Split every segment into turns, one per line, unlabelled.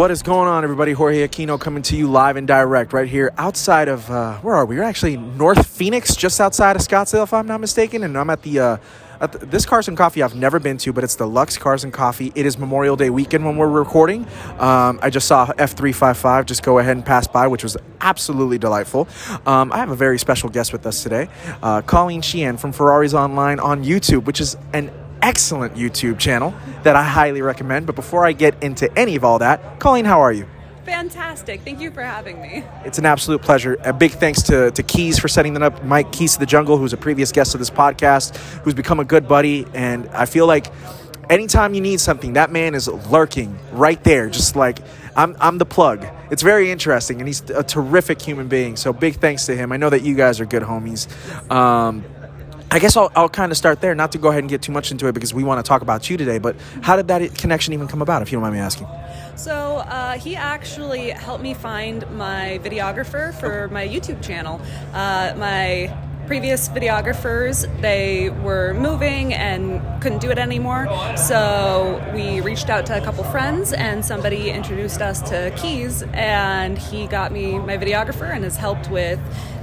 What is going on, everybody? Jorge Aquino coming to you live and direct right here outside of, uh, where are we? We're actually North Phoenix, just outside of Scottsdale, if I'm not mistaken. And I'm at the, uh, at the, this Cars and Coffee I've never been to, but it's the Lux Cars and Coffee. It is Memorial Day weekend when we're recording. Um, I just saw F355 just go ahead and pass by, which was absolutely delightful. Um, I have a very special guest with us today, uh, Colleen Sheehan from Ferraris Online on YouTube, which is an excellent YouTube channel that I highly recommend. But before I get into any of all that, Colleen, how are you?
Fantastic. Thank you for having me.
It's an absolute pleasure. A big thanks to, to Keys for setting that up. Mike Keys of the Jungle, who's a previous guest of this podcast, who's become a good buddy. And I feel like anytime you need something, that man is lurking right there, just like I'm, I'm the plug. It's very interesting, and he's a terrific human being. So big thanks to him. I know that you guys are good homies. Um, I guess I'll, I'll kind of start there, not to go ahead and get too much into it because we want to talk about you today. But how did that connection even come about, if you don't mind me asking?
So uh, he actually helped me find my videographer for my YouTube channel. Uh, my previous videographers they were moving and couldn't do it anymore so we reached out to a couple friends and somebody introduced us to keys and he got me my videographer and has helped with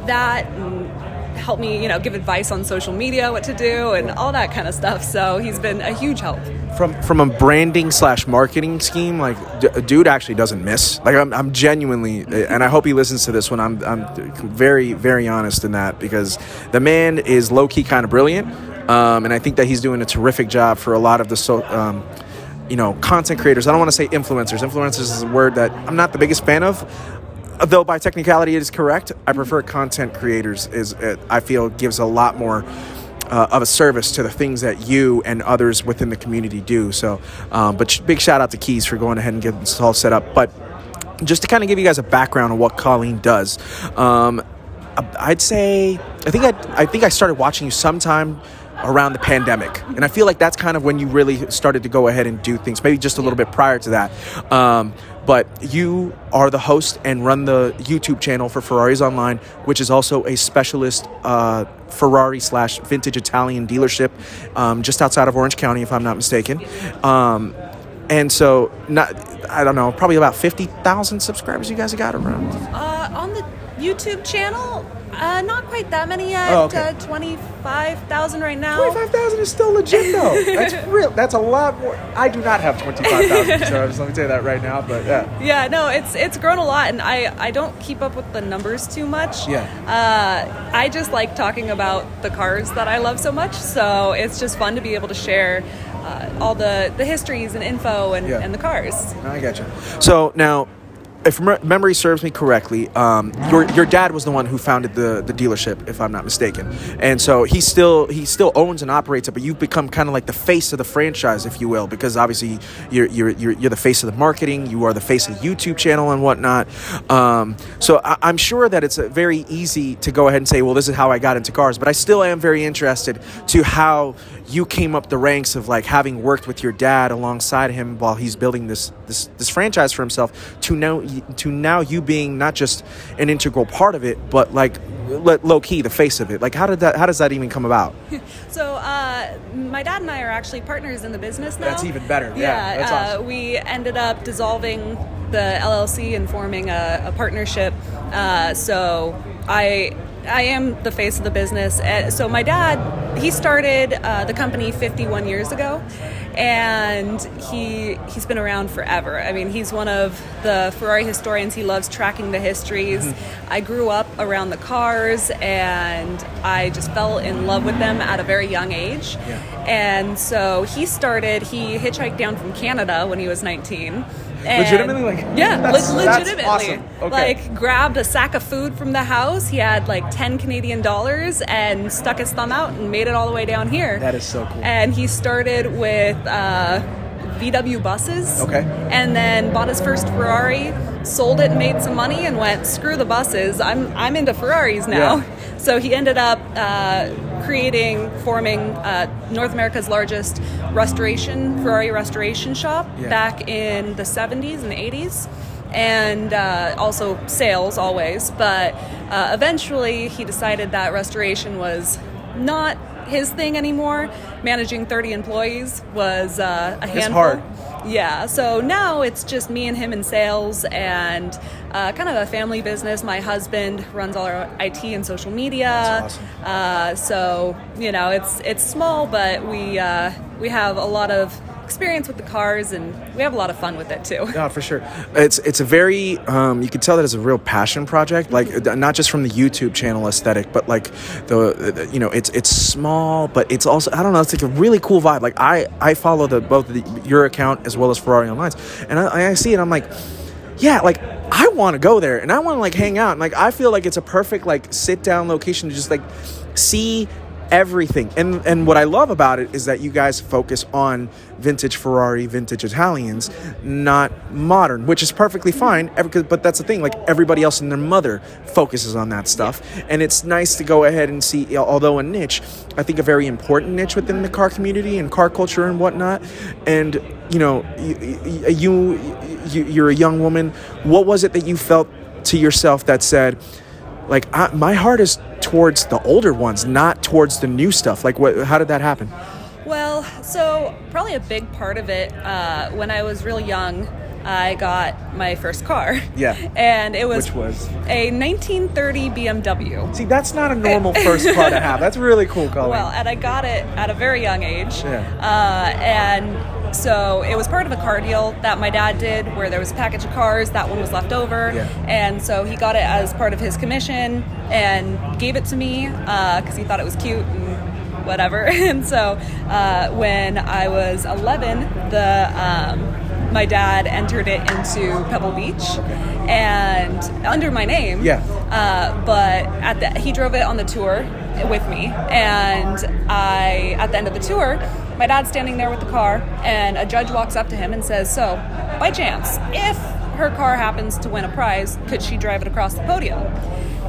that and help me, you know, give advice on social media, what to do, and all that kind of stuff. So he's been a huge help.
From from a branding slash marketing scheme, like dude actually doesn't miss. Like I'm, I'm genuinely, and I hope he listens to this one. I'm I'm very very honest in that because the man is low key kind of brilliant, um, and I think that he's doing a terrific job for a lot of the so. Um, you know, content creators. I don't want to say influencers. Influencers is a word that I'm not the biggest fan of though by technicality it is correct, I prefer content creators. Is it, I feel gives a lot more. Uh, of a service to the things that you and others within the community do. So, um, but sh- big shout out to Keys for going ahead and getting this all set up. But just to kind of give you guys a background on what Colleen does, um, I'd say I think I I think I started watching you sometime around the pandemic. And I feel like that's kind of when you really started to go ahead and do things, maybe just a little bit prior to that. Um, but you are the host and run the YouTube channel for Ferraris Online, which is also a specialist uh, Ferrari slash vintage Italian dealership um, just outside of Orange County, if I'm not mistaken. Um, and so, not I don't know, probably about fifty thousand subscribers. You guys have got around
uh, on the YouTube channel. Uh, not quite that many yet.
Oh, okay.
uh, Twenty-five thousand right now.
Twenty-five thousand is still legit though. That's real. That's a lot more. I do not have twenty-five thousand subscribers. Let me tell you that right now. But yeah.
Yeah, no, it's it's grown a lot, and I I don't keep up with the numbers too much.
Yeah.
Uh, I just like talking about the cars that I love so much, so it's just fun to be able to share. Uh, all the, the histories and info and,
Yeah.
and the cars.
I got you. So now, if memory serves me correctly, um, your your dad was the one who founded the the dealership, if I'm not mistaken, and so he still he still owns and operates it. But you've become kind of like the face of the franchise, if you will, because obviously you're you're you're, you're the face of the marketing, you are the face of the YouTube channel and whatnot. Um, so I, I'm sure that it's very easy to go ahead and say, well, this is how I got into cars. But I still am very interested to how you came up the ranks of like having worked with your dad alongside him while he's building this this this franchise for himself to now to now you being not just an integral part of it but like low key the face of it like how did that how does that even come about
So, uh, my dad and I are actually partners in the business now.
That's even better. Yeah, that's
uh,
awesome.
we ended up dissolving the LLC and forming a, a partnership. Uh, so, I I am the face of the business. Uh, so, my dad he started uh, the company 51 years ago, and he he's been around forever. I mean, he's one of the Ferrari historians. He loves tracking the histories.
Mm-hmm.
I grew up around the cars, and I just fell in love with them at a very young age.
Yeah.
And so he started. He hitchhiked down from Canada when he was 19.
Legitimately? Like,
yeah,
that's-
le-
that's
legitimately.
awesome. Okay.
Like grabbed a sack of food from the house. He had like ten Canadian dollars and stuck his thumb out and made it all the way down here.
That is so cool.
And he started with uh, VW buses.
Okay.
And then bought his first Ferrari, sold it, and made some money, and went screw the buses. I'm I'm into Ferraris now.
Yeah.
So he ended up uh, creating, forming uh, North America's largest restoration Ferrari restoration shop
Yeah.
back in the 70s and the 80s. And uh, also sales always, but uh, eventually he decided that restoration was not his thing anymore. Managing 30 employees was uh, a handful.
hard.
Yeah, so now it's just me and him in sales and uh, kind of a family business. My husband runs all our IT and social media.
Awesome.
Uh, so you know, it's it's small, but we uh, we have a lot of experience with the cars and we have a lot of fun with it too.
Yeah, for sure. It's it's a very um, you can tell that it's a real passion project. Like uh, not just from the YouTube channel aesthetic, but like the, the you know it's it's small, but it's also I don't know. It's like a really cool vibe. Like I I follow the both the, your account as well as Ferrari Online's, and I, I see it. I'm like, yeah, like I want to go there and I want to like hang out. And like I feel like it's a perfect like sit down location to just like see everything. And and what I love about it is that you guys focus on vintage Ferrari, vintage Italians, not modern, which is perfectly fine. every- But that's the thing, like everybody else and their mother focuses on that stuff, and it's nice to go ahead and see. Although a niche, I think a very important niche within the car community and car culture and whatnot. And you know, you, you, you you're a young woman. What was it that you felt to yourself that said? Like I, my heart is towards the older ones not towards the new stuff like what how did that happen
Well, so probably a big part of it uh, when I was real young. I got my first car.
Yeah.
And it was,
Which was?
a 1930 BMW.
see that's not a normal first car to have that's really cool color
Well, and I got it at a very young age.
Yeah.
Uh, and so it was part of a car deal that my dad did where there was a package of cars, that one was left over.
Yeah.
And so he got it as part of his commission and gave it to me because he thought it was cute and whatever. and so uh, when I was 11, the. Um, my dad entered it into Pebble Beach, and under my name.
Yeah.
Uh, but at the, he drove it on the tour with me, and I at the end of the tour, my dad's standing there with the car, and a judge walks up to him and says, "So, by chance, if her car happens to win a prize, could she drive it across the podium?"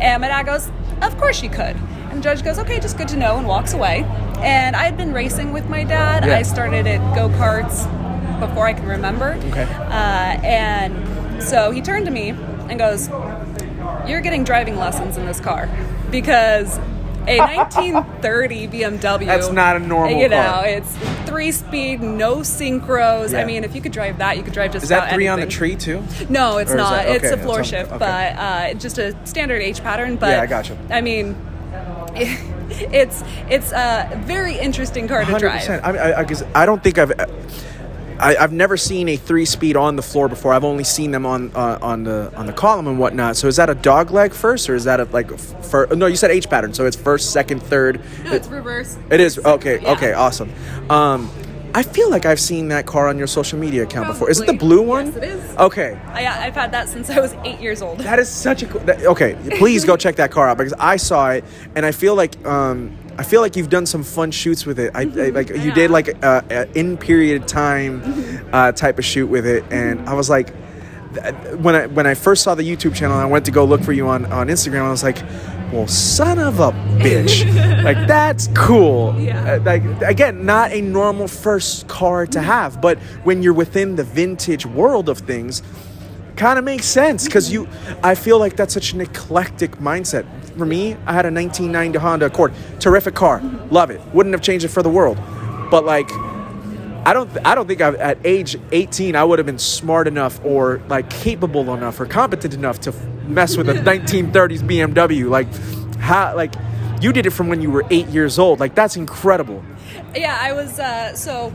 And my dad goes, "Of course she could." And the judge goes, "Okay, just good to know," and walks away. And I had been racing with my dad.
Yeah.
I started at go karts before I can remember.
Okay.
Uh, and so he turned to me and goes, You're getting driving lessons in this car because a 1930 BMW.
That's not a normal
You know,
car.
it's three speed, no synchros.
Yeah.
I mean, if you could drive that, you could drive just
is that three on the tree too
No, it's
Or
not.
that-
it's a floor shift,
okay.
but uh, just a standard H pattern. But
Yeah, I gotcha.
I mean, it's it's a very interesting car to
100%
drive.
I, mean, I, I, I don't think i've I, I've never seen a three speed on the floor before. I've only seen them on uh, on the on the column and whatnot. So is that a dog leg first, or is that a like no? You said H pattern, so it's first, second, third.
No, it's reverse.
It is okay.
Yeah.
Okay, awesome. Um, I feel like I've seen that car on your social media account before. Is it the blue one?
Yes, it is.
Okay,
I, I've had that since I was eight years old.
that is such a cool. That, okay, please go check that car out because I saw it and I feel like um, I feel like you've done some fun shoots with it. I, I mm-hmm. like you did like a, a in period time mm-hmm. uh, type of shoot with it, and I was like, th- when I when I first saw the YouTube channel, I went to go look for you on on Instagram. I was like. Well, son of a bitch! like that's cool.
Yeah.
Uh, like again, not a normal first car to mm-hmm. have, but when you're within the vintage world of things, kind of makes sense because you i feel like that's such an eclectic mindset for me i had a 1990 honda accord. Terrific car. Love it. Wouldn't have changed it for the world. But like i don't i don't think I've, at age 18 i would have been smart enough or like capable enough or competent enough to mess with a 1930s bmw like how like you did it from when you were eight years old. Like that's incredible.
Yeah, I was. Uh, so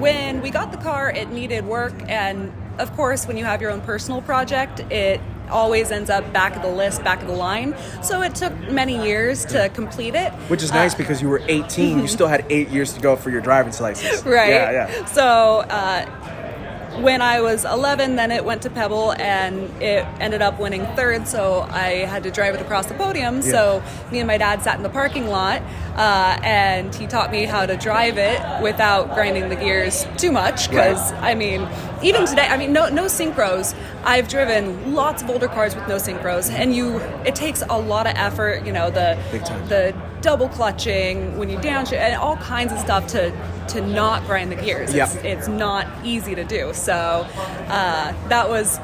when we got the car, it needed work, and of course, when you have your own personal project, it always ends up back of the list, back of the line. So it took many years to complete it.
which is nice
Uh,
because you were 18 you still had eight years to go for your driver's license
right?
yeah yeah
So uh, when I was 11, then it went to Pebble, and it ended up winning third. So I had to drive it across the podium. So me and my dad sat in the parking lot, uh, and he taught me how to drive it without grinding the gears too much. Because I mean, even today, I mean, no no synchros. I've driven lots of older cars with no synchros, and you it takes a lot of effort. You know the
Big time.
the double clutching when you downshift and all kinds of stuff to to not grind the gears.
Yep.
It's, it's not easy to do. So uh, that was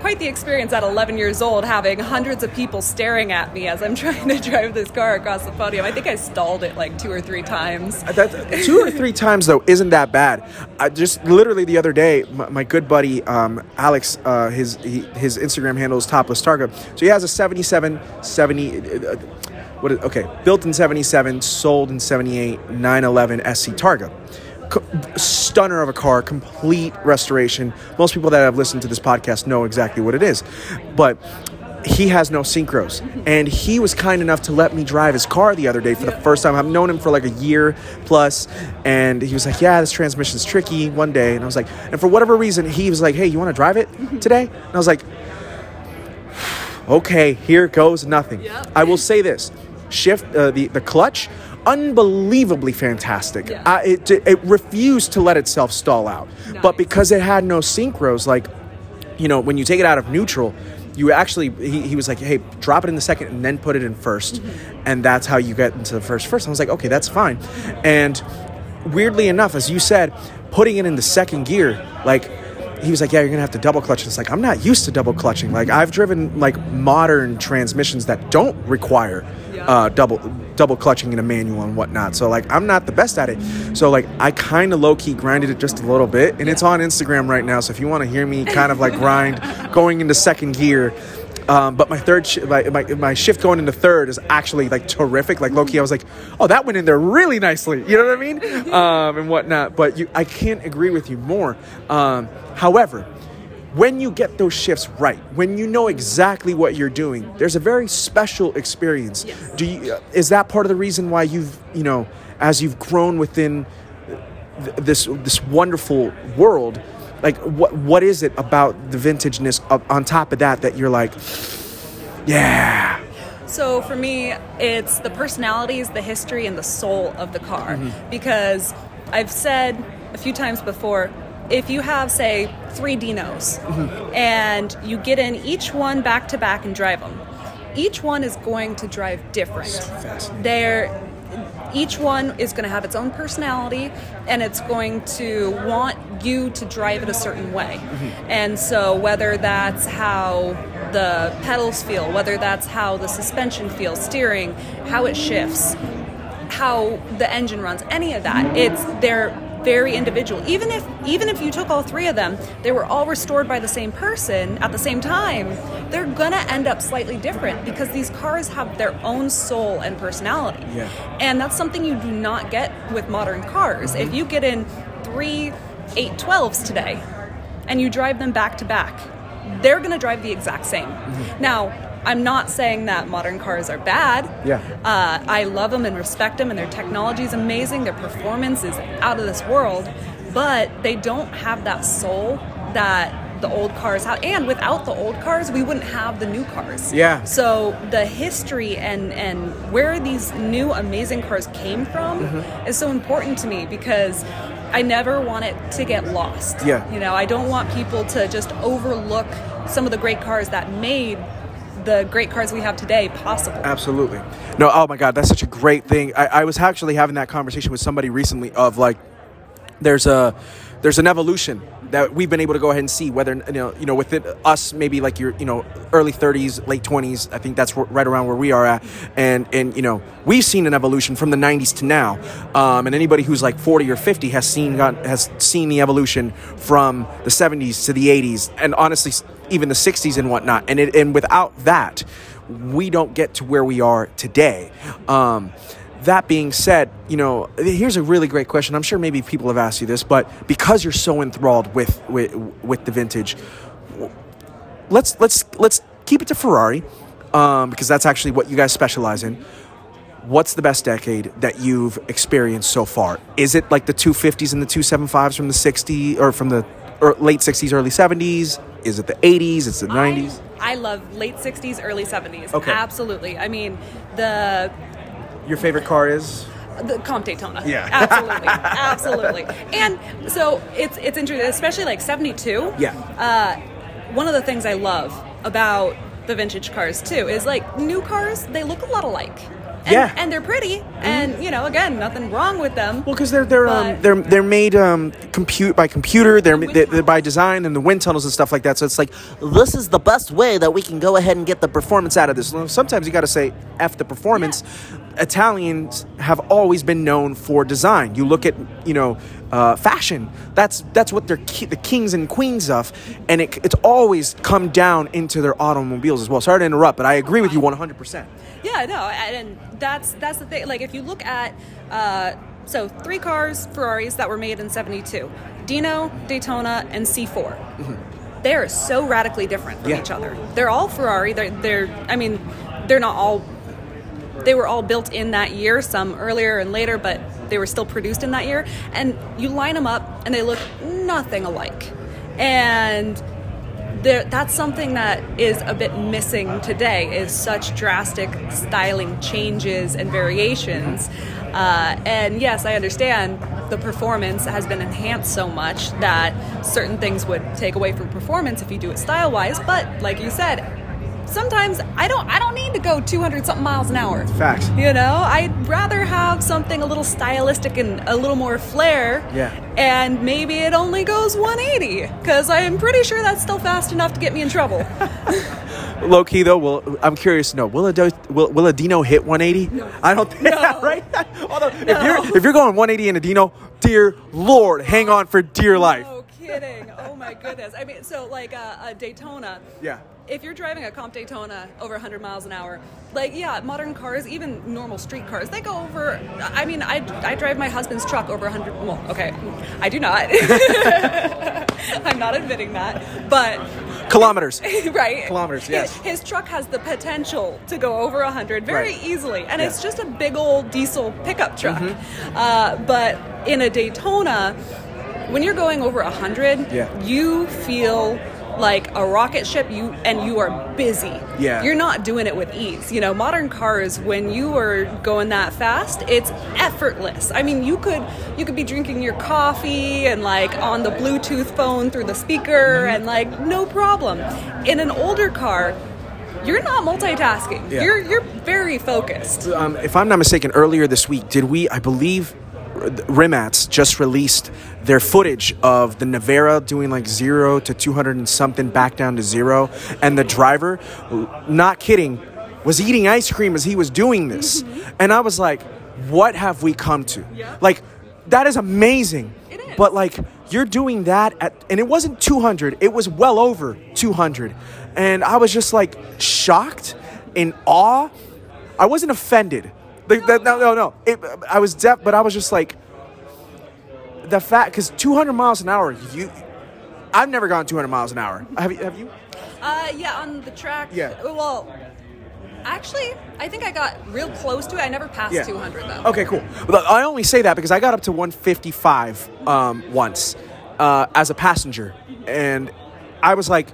quite the experience at 11 years old, having hundreds of people staring at me as I'm trying to drive this car across the podium. I think I stalled it like two or three times.
That, two or three times though isn't that bad. I just literally the other day, my, my good buddy um, Alex, uh, his he, his Instagram handle is topless Targa. So he has a 77, 70. Uh, what is, okay, built in 77, sold in 78, 911 SC Targa. Co- stunner of a car, complete restoration. Most people that have listened to this podcast know exactly what it is. But he has no synchros. And he was kind enough to let me drive his car the other day for the first time. I've known him for like a year plus. And he was like, Yeah, this transmission's tricky one day. And I was like, And for whatever reason, he was like, Hey, you want to drive it today? And I was like, Okay, here goes nothing.
Yep.
I will say this shift, uh, the, the clutch, unbelievably fantastic.
Yeah.
Uh, it, it refused to let itself stall out. But because it had no synchros, like, you know, when you take it out of neutral, you actually, he, he was like, hey, drop it in the second and then put it in 1st And that's how you get into the first first. I was like, okay, that's fine. And weirdly enough, as you said, putting it in the second gear, like, he was like, yeah, you're gonna have to double clutch. And It's like, I'm not used to double clutching. Like, I've driven like modern transmissions that don't require uh, double double clutching in a manual and whatnot. So like I'm not the best at it. So like I kind of low key grinded it just a little bit, and it's on Instagram right now. So if you want to hear me kind of like grind going into second gear. Um, but my third, sh- my, my, my shift going into third is actually like terrific. Like Loki, I was like, oh, that went in there really nicely. You know what I mean? Um, and whatnot. But you, I can't agree with you more. Um, however, when you get those shifts right, when you know exactly what you're doing, there's a very special experience.
Yes.
Do you, is that part of the reason why you've, you know, as you've grown within th- this this wonderful world, like what what is it about the vintageness of, on top of that that you're like, yeah,
So for me, it's the personalities, the history, and the soul of the car. Mm-hmm. Because I've said a few times before, if you have, say, three Dinos mm-hmm. and you get in each one back to back and drive them, each one is going to drive different. They're each one is going to have its own personality and it's going to want you to drive it a certain way. Mm-hmm. And so, whether that's how the pedals feel, whether that's how the suspension feels, steering, how it shifts, how the engine runs, any of that, it's they're very individual. Even if even if you took all three of them, they were all restored by the same person at the same time, they're gonna end up slightly different because these cars have their own soul and personality.
Yeah.
And that's something you do not get with modern cars. If mm-hmm. you get in three 812s today and you drive them back to back, they're to drive the exact same. Mm-hmm. Now, I'm not saying that modern cars are bad.
Yeah.
Uh, I love them and respect them, and their technology is amazing. Their performance is out of this world, but they don't have that soul that the old cars have. And without the old cars, we wouldn't have the new cars.
Yeah.
So the history and and where these new amazing cars came from
Mm-hmm.
is so important to me because I never want it to get lost.
Yeah.
You know, I don't want people to just overlook some of the great cars that made the great cars we have today possible.
Absolutely. No, oh my God, that's such a great thing. I, I was actually having that conversation with somebody recently of like, there's a there's an evolution that we've been able to go ahead and see whether you know you know within us maybe like your you know early 30s late 20s i think that's right around where we are at. And and you know we've seen an evolution from the 90s to now. Um, and anybody who's like 40 or 50 has seen got, has seen the evolution from the 70s to the 80s and honestly even the 60s and whatnot. And it, and without that we don't get to where we are today. Um, that being said, you know, here's a really great question. I'm sure maybe people have asked you this, but because you're so enthralled with with, with the vintage, let's let's let's keep it to Ferrari um, because that's actually what you guys specialize in. What's the best decade that you've experienced so far? Is it like the 250s and the 275s from the 60 or from the er, late 60s, early 70s? Is it the 80s? It's the 90s?
I, I love late 60s, early 70s.
Okay.
Absolutely. I mean, the
Your favorite car is?
the Comp Daytona.
Yeah.
absolutely, absolutely. And so it's it's interesting, especially like '72.
Yeah.
Uh, one of the things I love about the vintage cars too is like new cars, they look a lot alike. And,
Yeah.
and they're pretty, and you know, again, nothing wrong with them.
Well, because they're they're um, they're they're made um, compute by computer. They're, they're, they're by design and the wind tunnels and stuff like that. So it's like this is the best way that we can go ahead and get the performance out of this. Sometimes you got to say f the performance. Italians have always been known for design. You look at you know uh, fashion. That's that's what they're ki- the kings and queens of, and it, it's always come down into their automobiles as well. Sorry to interrupt, but I agree with you one hundred percent.
Yeah, no, and, and that's that's the thing. Like if you look at uh, so three cars, Ferraris that were made in '72, Dino, Daytona, and C4. They are so radically different from
Yeah.
each other. They're all Ferrari. They're they're. I mean, they're not all. They were all built in that year. Some earlier and later, but they were still produced in that year. And you line them up, and they look nothing alike. And there, that's something that is a bit missing today is such drastic styling changes and variations uh, and yes i understand the performance has been enhanced so much that certain things would take away from performance if you do it style wise but like you said sometimes i don't i don't need to go 200 something miles an hour
Facts.
you know i'd rather have something a little stylistic and a little more flair
Yeah.
and maybe it only goes 180 because i'm pretty sure that's still fast enough to get me in trouble
Low key though, will I'm curious to know will a Do- will, will a Dino hit 180? No. I don't think
No.
right. Although if you're if you're going 180 in a Dino, dear Lord, hang on for dear life.
no kidding oh my goodness i mean so like uh, a daytona
Yeah.
if you're driving a comp daytona over 100 miles an hour like yeah modern cars even normal street cars they go over i mean i, I drive my husband's truck over 100 well okay i do not i'm not admitting that but
Kilometers.
right
Kilometers, yes.
his, his truck has the potential to go over 100 very
Right.
easily and
Yeah.
it's just a big old diesel pickup truck
Mm-hmm.
uh, but in a daytona when you're going over 100
Yeah.
you feel like a rocket ship you and you are busy
Yeah.
you're not doing it with ease you know modern cars when you are going that fast it's effortless i mean you could you could be drinking your coffee and like on the bluetooth phone through the speaker
Mm-hmm.
and like no problem in an older car you're not multitasking
Yeah.
you're you're very focused
Um, if I'm not mistaken, earlier this week, did we? I believe Rimac's just released their footage of the Nevera doing like zero to 200 and something back down to zero, and the driver, not kidding, was eating ice cream as he was doing this, mm-hmm. and I was like, "What have we come to?"
Yeah.
Like, that is amazing.
Is.
But like, you're doing that at, and it wasn't 200; it was well over 200, and I was just like shocked, in awe. I wasn't offended. Like, that, no, no, no. It, I was deaf, but I was just like the fact because 200 miles an hour. You, I've never gone 200 miles an hour. Have you? Have you?
uh yeah on the track
Yeah.
well actually i think i got real close to it i never passed 200 though
Okay, cool. Look, I only say that because I got up to 155 um, once uh, as a passenger, and I was like,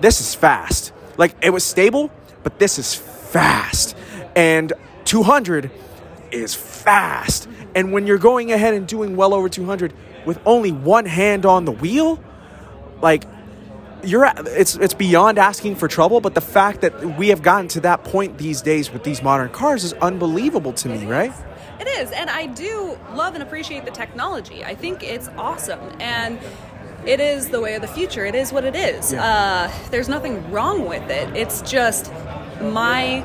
"This is fast." Like it was stable, but this is fast, and 200 is fast. And when you're going ahead and doing well over 200 with only one hand on the wheel, like you're at, it's it's beyond asking for trouble but the fact that we have gotten to that point these days with these modern cars is unbelievable to me right
It is, and I do love and appreciate the technology. I think it's awesome, and it is the way of the future. It is what it is.
Yeah.
Uh, there's nothing wrong with it. It's just my.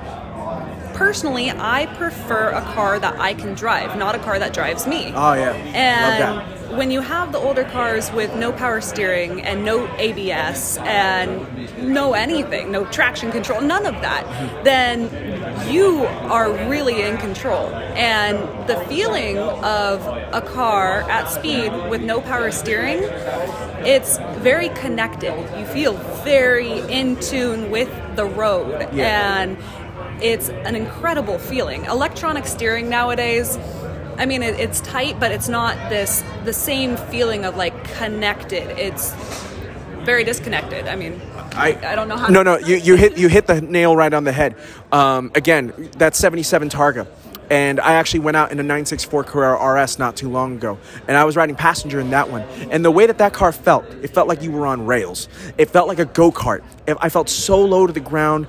Personally, I prefer a car that I can drive, not a car that drives me.
oh yeah
And when you have the older cars with no power steering and no ABS and no anything, no traction control, none of that, mm-hmm. then you are really in control. And the feeling of a car at speed with no power steering, it's very connected. You feel very in tune with the road.
Yeah.
And it's an incredible feeling. Electronic steering nowadays, I mean, it, it's tight, but it's not this the same feeling of like connected. It's very disconnected. I mean, I, I don't know how.
no no you, you hit you hit the nail right on the head um, again that's 77 targa and I actually went out in a 964 Carrera RS not too long ago, and I was riding passenger in that one. And the way that that car felt, it felt like you were on rails. It felt like a go kart. I felt so low to the ground.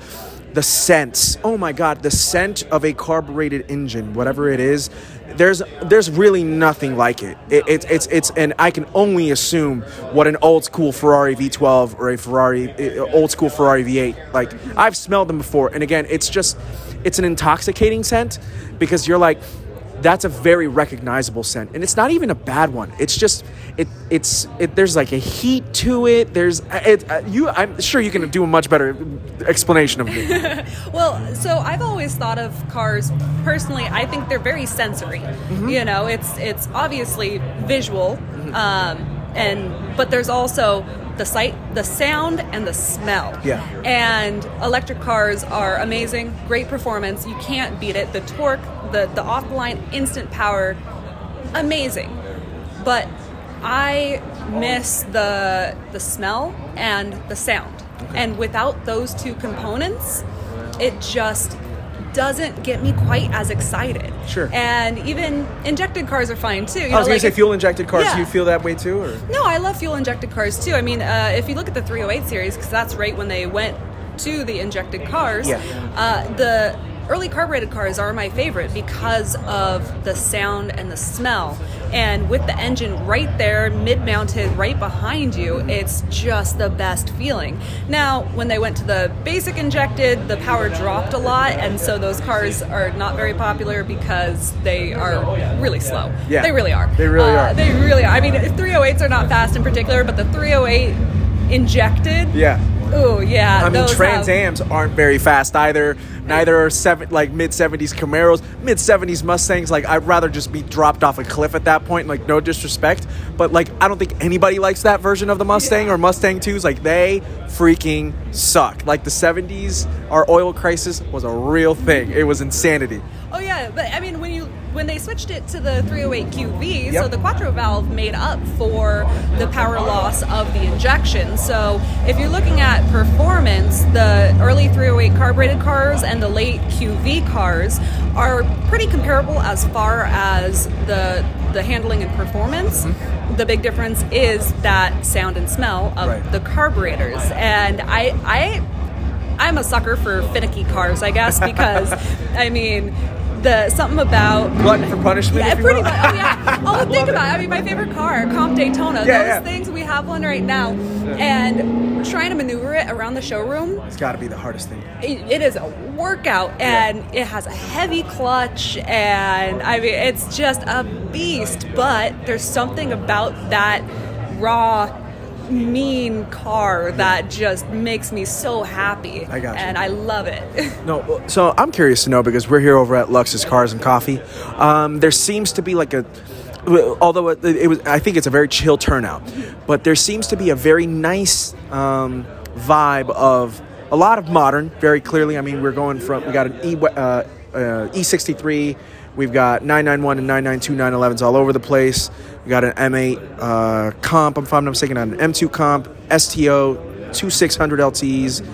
The scent. Oh my god, the scent of a carbureted engine, whatever it is. There's there's really nothing like it. it it's it's it's and I can only assume what an old school Ferrari V12 or a Ferrari uh, old school Ferrari V8 like I've smelled them before and again it's just it's an intoxicating scent because you're like that's a very recognizable scent and it's not even a bad one it's just it it's it there's like a heat to it there's it uh, you i'm sure you can do a much better explanation of me
Well, so I've always thought of cars personally. I think they're very sensory.
Mm-hmm.
You know, it's it's obviously visual, um, and but there's also the sight, the sound, and the smell.
Yeah.
And electric cars are amazing, great performance. You can't beat it. The torque, the the off the line instant power, amazing. But I miss the the smell and the sound. And without those two components, it just doesn't get me quite as excited.
Sure.
And even injected cars are fine too. You
i
know,
was gonna say fuel injected cars
Yeah.
do you feel that way too or
no, I love fuel injected cars too. I mean, uh, if you look at the 308 series, because that's right when they went to the injected cars,
Yeah.
uh, the early carbureted cars are my favorite because of the sound and the smell. And with the engine right there, mid mounted, right behind you, it's just the best feeling. Now, when they went to the basic injected, the power dropped a lot, and so those cars are not very popular because they are really slow.
Yeah.
They really are.
They really
Uh,
are.
They really are. I mean, 308s are not fast in particular, but the 308 injected.
yeah
Oh yeah.
I mean, Trans Ams aren't very fast either. Neither are seven like mid seventies Camaros, mid seventies Mustangs. Like I'd rather just be dropped off a cliff at that point. Like no disrespect, but like I don't think anybody likes that version of the Mustang or Mustang twos. Like they freaking suck. Like the seventies, our oil crisis was a real thing. It was insanity.
Oh yeah, but I mean when you when they switched it to the 308 QV, so the quattro valve made up for the power loss of the injection. So if you're looking at performance, the early 308 carbureted cars and the late QV cars are pretty comparable as far as the the handling and performance. Mm-hmm. The big difference is that sound and smell of
Right.
the carburetors. And I I I'm a sucker for finicky cars, I guess, because I mean, the something about
Glutton for punishment.
yeah, pretty much. Oh yeah. Oh, think about it. I mean, my favorite car, Comp Daytona.
Yeah,
those
yeah.
things we have one right now, and trying to maneuver it around the showroom.
It's got to be the hardest thing.
It, it is a workout, and it has a heavy clutch, and I mean, it's just a beast. But there's something about that raw. Mean car that just makes me so happy,
I got you.
and I love it.
No, so I'm curious to know because we're here over at Lux's Cars and Coffee. Um, there seems to be like a, although it, it was, I think it's a very chill turnout, but there seems to be a very nice um, vibe of a lot of modern. Very clearly, I mean, we're going from we got an E uh, uh, E63. We've got 991 and 992 911s all over the place. We got an M8 uh, comp, if I'm not mistaken, an M2 comp, STO, two 600 LTs.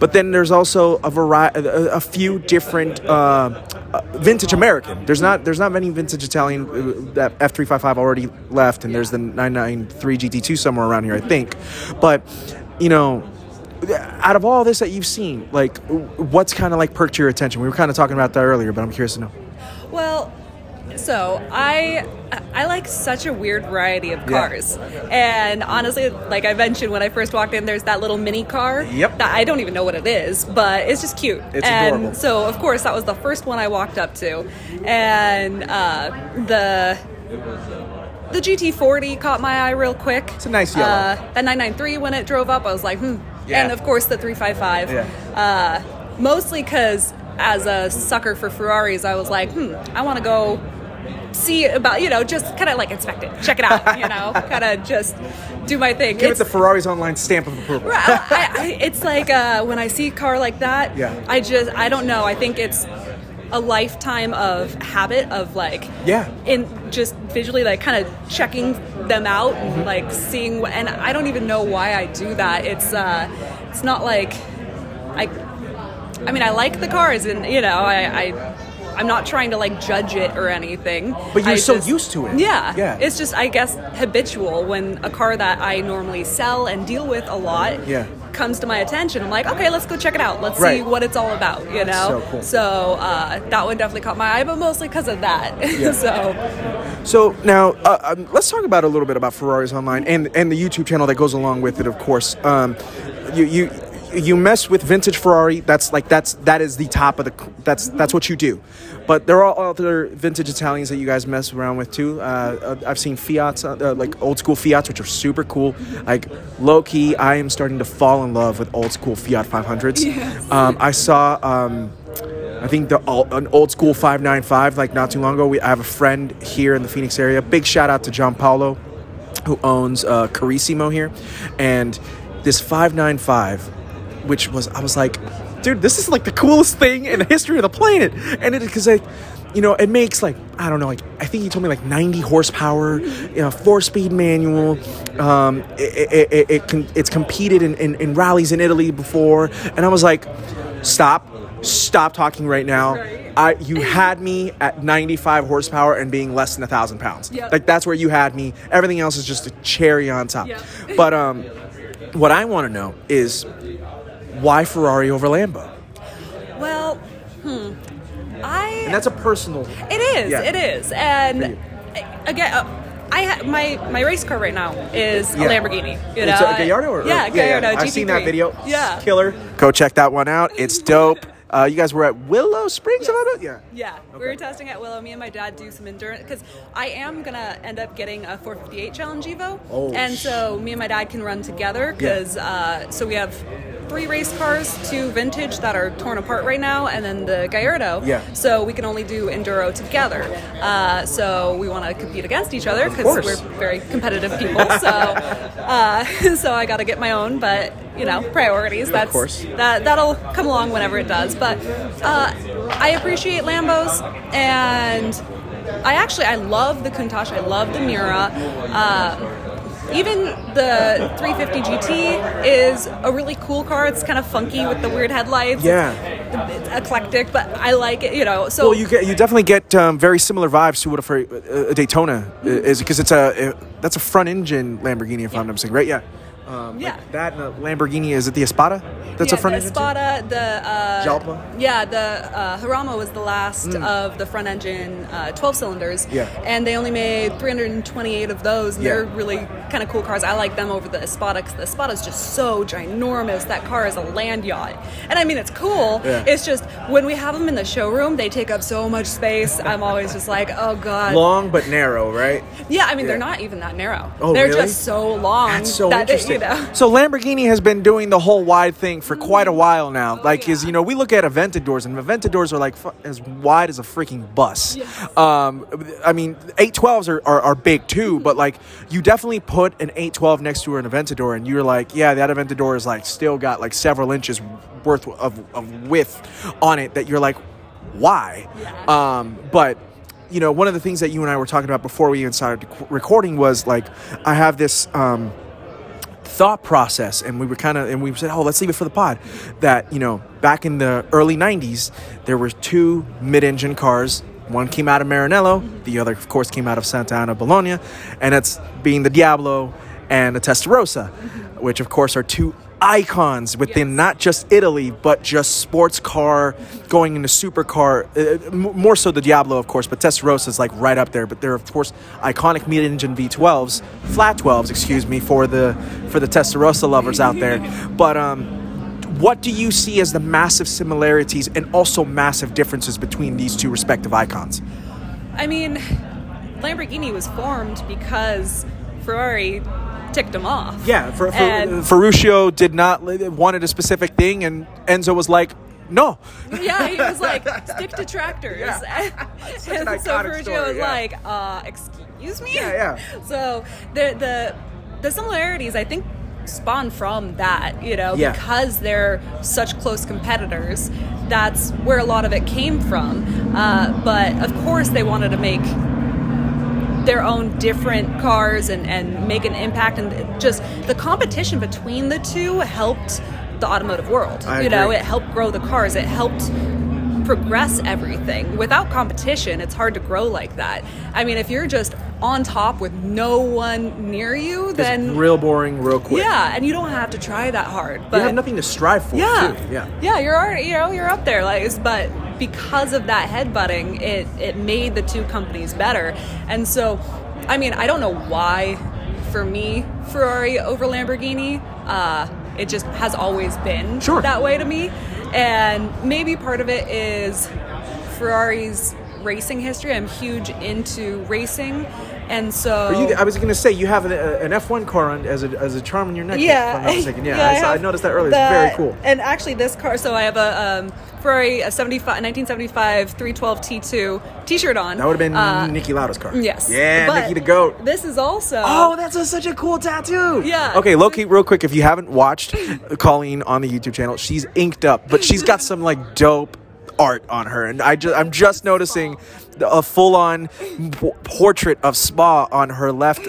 But then there's also a variety, a, few different uh, uh, vintage American. There's not there's not many vintage Italian. Uh, that F355 already left, and there's the 993 GT2 somewhere around here, I think. But you know, out of all this that you've seen, like what's kind of like perked your attention? We were kind of talking about that earlier, but I'm curious to know.
Well, so I I like such a weird variety of
Yeah.
cars, and honestly, like I mentioned when I first walked in, there's that little mini car.
Yep.
That I don't even know what it is, but it's just cute.
It's
and
adorable.
so of course that was the first one I walked up to, and uh, the. The GT40 caught my eye real quick.
It's a nice yellow.
Uh, that 993 when it drove up, I was like, hmm.
Yeah.
And of course the 355.
Yeah.
Uh, mostly because as a sucker for Ferraris, I was like, hmm, I want to go see about, you know, just kind of like inspect it, check it out, you know, kind of just do my thing.
Give
It's-
it the Ferraris Online stamp of approval.
I, I, it's like uh, when I see a car like that,
Yeah.
I just, I don't know. I think it's a lifetime of habit of like,
Yeah.
in just visually like kind of checking them out and like seeing, what, and I don't even know why I do that. It's, uh, it's not like I, I mean, I like the cars and, you know, I, I I'm not trying to like judge it or anything.
But you're
I
so
just-
used to it.
Yeah,
Yeah.
It's just I guess habitual when a car that I normally sell and deal with a lot.
Yeah.
Comes to my attention. I'm like, okay, let's go check it out. Let's see what it's all about. You know.
so cool.
So, uh, that one definitely caught my eye, but mostly because of that. so
So now uh, um, let's talk about a little bit about Ferraris Online and and the YouTube channel that goes along with it. Of course, um, you you you mess with vintage Ferrari. That's like that's that is the top of the that's that's what you do. But there are other vintage Italians that you guys mess around with too. Uh, uh, I've seen Fiats, uh, uh, like old school Fiats, which are super cool. Like low key, I am starting to fall in love with old school Fiat 500s.
Yes.
Um, I saw. Um, I think the an old school 595 like not too long ago. We I have a friend here in the Phoenix area. Big shout out to John Paulo, who owns uh, Carissimo here, and this 595, which was I was like, dude, this is like the coolest thing in the history of the planet, and it because like. You know, it makes like I don't know, like I think he told me like 90 horsepower, you know, four-speed manual. Um, it, it, it, it con- it's competed in, in, in rallies in Italy before, and I was like, stop, stop talking right now.
Right.
I you had me at 95 horsepower and being less than a thousand pounds.
Yep.
Like that's where you had me. Everything else is just a cherry on top.
Yep.
But um, what I want to know is why Ferrari over Lambo?
well, hmm. I
And that's a personal.
It is.
Yeah.
It is. And again, uh, I ha- my my race car right now is
Yeah.
a Lamborghini. You know,
It's a Gallardo or, or-
yeah, Gallardo.
I've seen that video.
Yeah,
Killer. Go check that one out. It's dope. Uh, you guys were at Willow Springs, am I right? Yeah.
Yeah, we were testing at Willow. Me and my dad do some endurance because I am gonna end up getting a 458 Challenge Evo,
Oh,
and so me and my dad can run together because uh, so we have three race cars, two vintage that are torn apart right now, and then the Gallardo.
Yeah.
So we can only do enduro together. Uh, so we want to compete against each other because we're very competitive people. So uh, so I got to get my own, but you know priorities. That's
course.
that that'll come along whenever it does. But uh, I appreciate Lambos, and I actually I love the Countach. I love the Miura. Um, even the 350 GT is a really cool car. It's kind of funky with the weird headlights.
Yeah.
It's eclectic, but I like it. You know, so
Well, you get you definitely get um, very similar vibes to what a, a Daytona is because it's a it- that's a front engine Lamborghini if I'm not mistaken, right? Yeah. Um, like
Yeah.
that and a Lamborghini is it the Espada? That's
yeah,
a front
the
engine.
Espada, the uh,
Jalpa?
Yeah, the uh, Jarama was the last of the front engine uh, 12 cylinders.
Yeah.
and they only made 328 of those. And
Yeah.
They're really kind of cool cars. I like them over the Espada because the Espada is just so ginormous. That car is a land yacht, and I mean it's cool.
Yeah.
It's just when we have them in the showroom, they take up so much space. I'm always just like, oh god.
Long but narrow, right?
Yeah, I mean
Yeah.
they're not even that narrow.
Oh,
they're
really?
just so long.
That's so
that,
interesting.
You know.
So Lamborghini has been doing the whole wide thing for quite a while now.
Oh,
like, is you know, we look at Aventadors, and Aventadors are like fu- as wide as a freaking bus.
Yes.
Um, I mean, 812s are, are, are big too, but like, you definitely put an 812 next to an Aventador, and you're like, yeah, that Aventador is like still got like several inches worth of, of width on it. That you're like, why?
Yeah.
Um, but you know, one of the things that you and I were talking about before we even started recording was like, I have this. Um, thought process and we were kind of and we said oh let's leave it for the pod. That you know back in the early 90s there were two mid-engine cars. One came out of maranello mm-hmm. the other of course came out of Sant'Agata Bolognese and it's being the diablo and the testarossa mm-hmm. which of course are two icons within
Yes.
not just italy but just sports car going into supercar uh, m- more so the diablo of course but testarossa is like right up there. But they're of course iconic mid-engine v12s flat 12s excuse me for the for the testarossa lovers out there. But um what do you see as the massive similarities and also massive differences between these two respective icons?
I mean, Lamborghini was formed because Ferrari ticked him off.
yeah for, for
And-
ferruccio did not wanted a specific thing and enzo was like no
yeah, he was like, stick to tractors.
Yeah.
and
an
so Ferruccio
story,
was
yeah.
like, uh, excuse me?
Yeah, yeah.
So the, the, the similarities, I think, spawn from that, you know,
Yeah.
because they're such close competitors. That's where a lot of it came from. Uh, but of course, they wanted to make their own different cars and, and make an impact. And just the competition between the two helped the automotive world.
I
you know it helped grow the cars. It helped progress everything. Without competition, it's hard to grow like that. I mean, if you're just on top with no one near you,
It's
then
real boring, real quick.
yeah, and you don't have to try that hard.
You have nothing to strive for.
yeah,
Too. Yeah.
yeah, you're already, you know, you're up there. Like, but because of that headbutting, it it made the two companies better. And so, I mean, I don't know why, for me, Ferrari over Lamborghini. Uh, it just has always been
Sure.
that way to me, and maybe part of it is Ferrari's racing history. I'm huge into racing, and so
you, I was going to say you have an, an F1 car on, as a as a charm on your neck.
Yeah,
if I'm not. Yeah,
Yeah,
I, I
have
noticed that earlier.
the-
it's very cool.
And actually, this car. So I have a um, Ferrari a 75, 1975 312 T2 T-shirt on.
That would have been
Uh,
Niki Lauda's car.
Yes.
Yeah,
But
Niki the goat.
This is also.
Oh, that's a, such a cool tattoo.
Yeah.
Okay, low key, real quick. If you haven't watched Colleen on the YouTube channel, she's inked up, but she's got some like dope art on her, and I just I'm just noticing a full on portrait of Spa on her left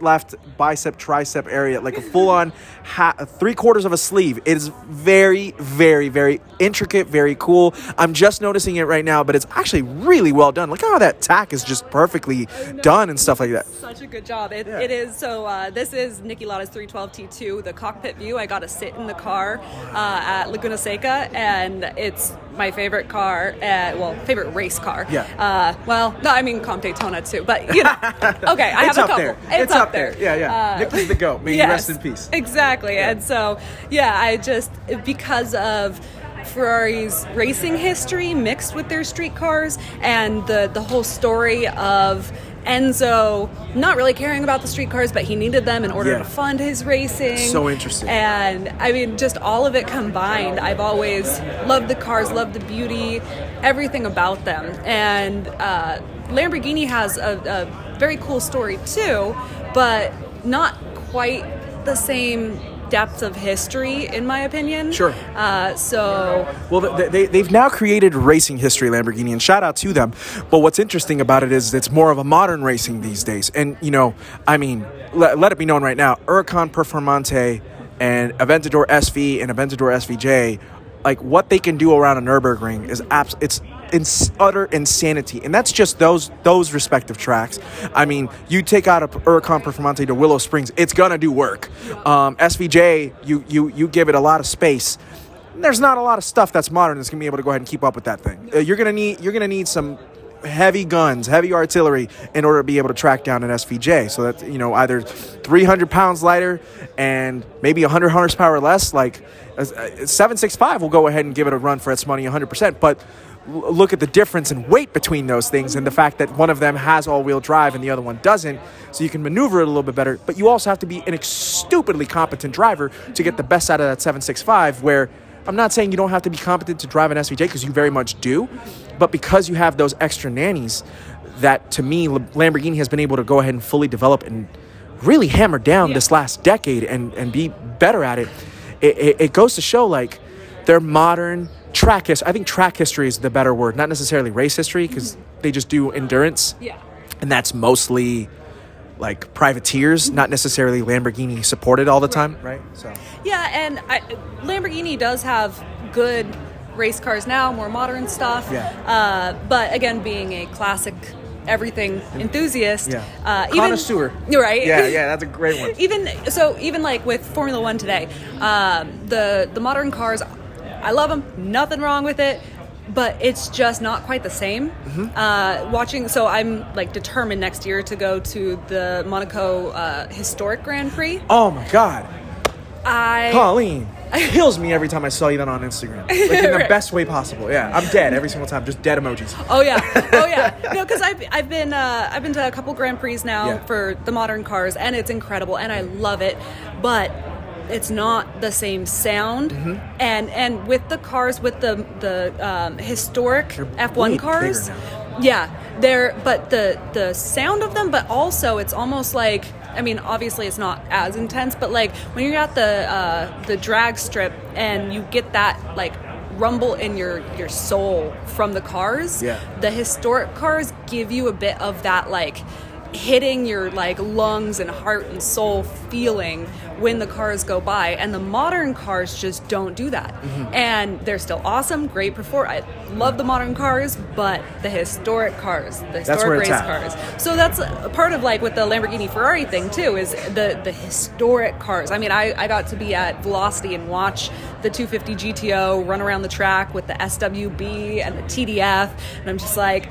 left bicep tricep area, like a full on ha- three quarters of a sleeve. It is very very very intricate, very cool. I'm just noticing it right now, but it's actually really well done. Look how that tack is just perfectly done and stuff like that.
Such a good job. It,
Yeah.
it is. So uh, this is Niki Lauda's 312 T2, the cockpit view. I got to sit in the car uh, at Laguna Seca, and it's my favorite car. Uh, well, favorite race car.
Yeah.
Uh, well, no, I mean Daytona too, but you know. Okay, I have a
up
couple.
there. It's up there. Yeah, yeah.
Uh,
Niki's the goat. May
yes,
rest in peace.
Exactly. And so, yeah, I just because of Ferrari's racing history mixed with their street cars and the the whole story of Enzo not really caring about the street cars, but he needed them in order
Yeah.
to fund his racing.
So interesting.
And I mean, just all of it combined, I've always loved the cars, loved the beauty, everything about them. And uh, Lamborghini has a, a very cool story too, but not quite the same depth of history, in my opinion.
Sure.
Uh, so
Well, they, they, they've now created racing history, Lamborghini, and shout out to them. But what's interesting about it is it's more of a modern racing these days. And, you know, I mean, let, let it be known right now Huracan Performante and Aventador SV and Aventador SVJ, like what they can do around a Nürburgring is abs- it's ins- utter insanity. And that's just those those respective tracks. I mean, you take out a Huracan Performante to Willow Springs, it's to do work. Um, SVJ, you, you, you give it a lot of space there's not a lot of stuff that's modern that's gonna be able to go ahead and keep up with that thing. Uh, you're gonna need you're gonna need some heavy guns, heavy artillery in order to be able to track down an SVJ. So that you know either 300 pounds lighter and maybe 100 horsepower less. Like 765 will go ahead and give it a run for its money 100. percent But look at the difference in weight between those things and the fact that one of them has all-wheel drive and the other one doesn't so you can maneuver it a little bit better but you also have to be an ex- stupidly competent driver to get the best out of that 765 where I'm not saying you don't have to be competent to drive an SVJ because you very much do, but because you have those extra nannies, that to me Lamborghini has been able to go ahead and fully develop and really hammer down
Yeah.
this last decade and and be better at it. It, it, it goes to show like their modern track history. I think track history is the better word, not necessarily race history because they just do endurance
yeah.
and that's mostly like privateers, not necessarily Lamborghini supported all the time, right? So
Yeah, and I, Lamborghini does have good race cars now, more modern stuff.
Yeah.
Uh, but again, being a classic everything enthusiast,
yeah,
uh, even
connoisseur,
right.
Yeah, yeah, that's a great one.
even so, even like with Formula One today, um, the the modern cars, I love them. Nothing wrong with it. But it's just not quite the same.
Mm-hmm.
Uh, watching, so I'm like determined next year to go to the Monaco uh, Historic Grand Prix.
Oh my god.
I
Colleen kills me every time I saw you then on Instagram. Like in the
Right.
best way possible. Yeah, I'm dead every single time. Just dead emojis.
Oh yeah, oh yeah. No, because I've I've been uh, I've been to a couple Grand Prix now
Yeah.
for the modern cars, and it's incredible, and I love it. But it's not the same sound,
Mm-hmm.
and and with the cars with the the um, historic f1 cars, yeah, they're but the the sound of them, but also it's almost like. I mean, obviously it's not as intense, but like when you're at the uh, the drag strip and you get that like rumble in your your soul from the cars
Yeah.
the historic cars give you a bit of that like hitting your like lungs and heart and soul feeling when the cars go by and the modern cars just don't do that.
Mm-hmm.
and they're still awesome great perform i love the modern cars but the historic cars the historic race cars. So that's a part of like with the lamborghini ferrari thing too is the the historic cars. I mean i, I got to be at velocity and watch the 250 gto run around the track with the swb and the tdf and i'm just like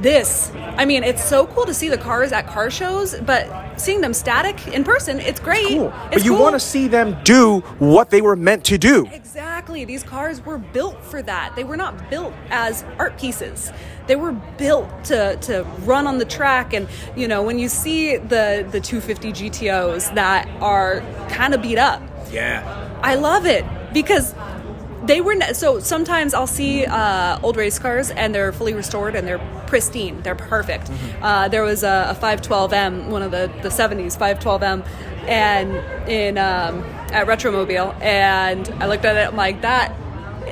this i mean it's so cool to see the cars at car shows but seeing them static in person it's great
Cool.
It's
But you
cool.
want to see them do what they were meant to do.
Exactly. These cars were built for that. They were not built as art pieces. They were built to, to run on the track. And, you know, when you see the, the 250 GTOs that are kind of beat up,
Yeah.
I love it because they were n- so sometimes I'll see uh, old race cars and they're fully restored and they're pristine, they're perfect. Uh, there was a, a 512M, one of the, the 70s 512M, and in um, at Retromobile, and I looked at it, I'm like that.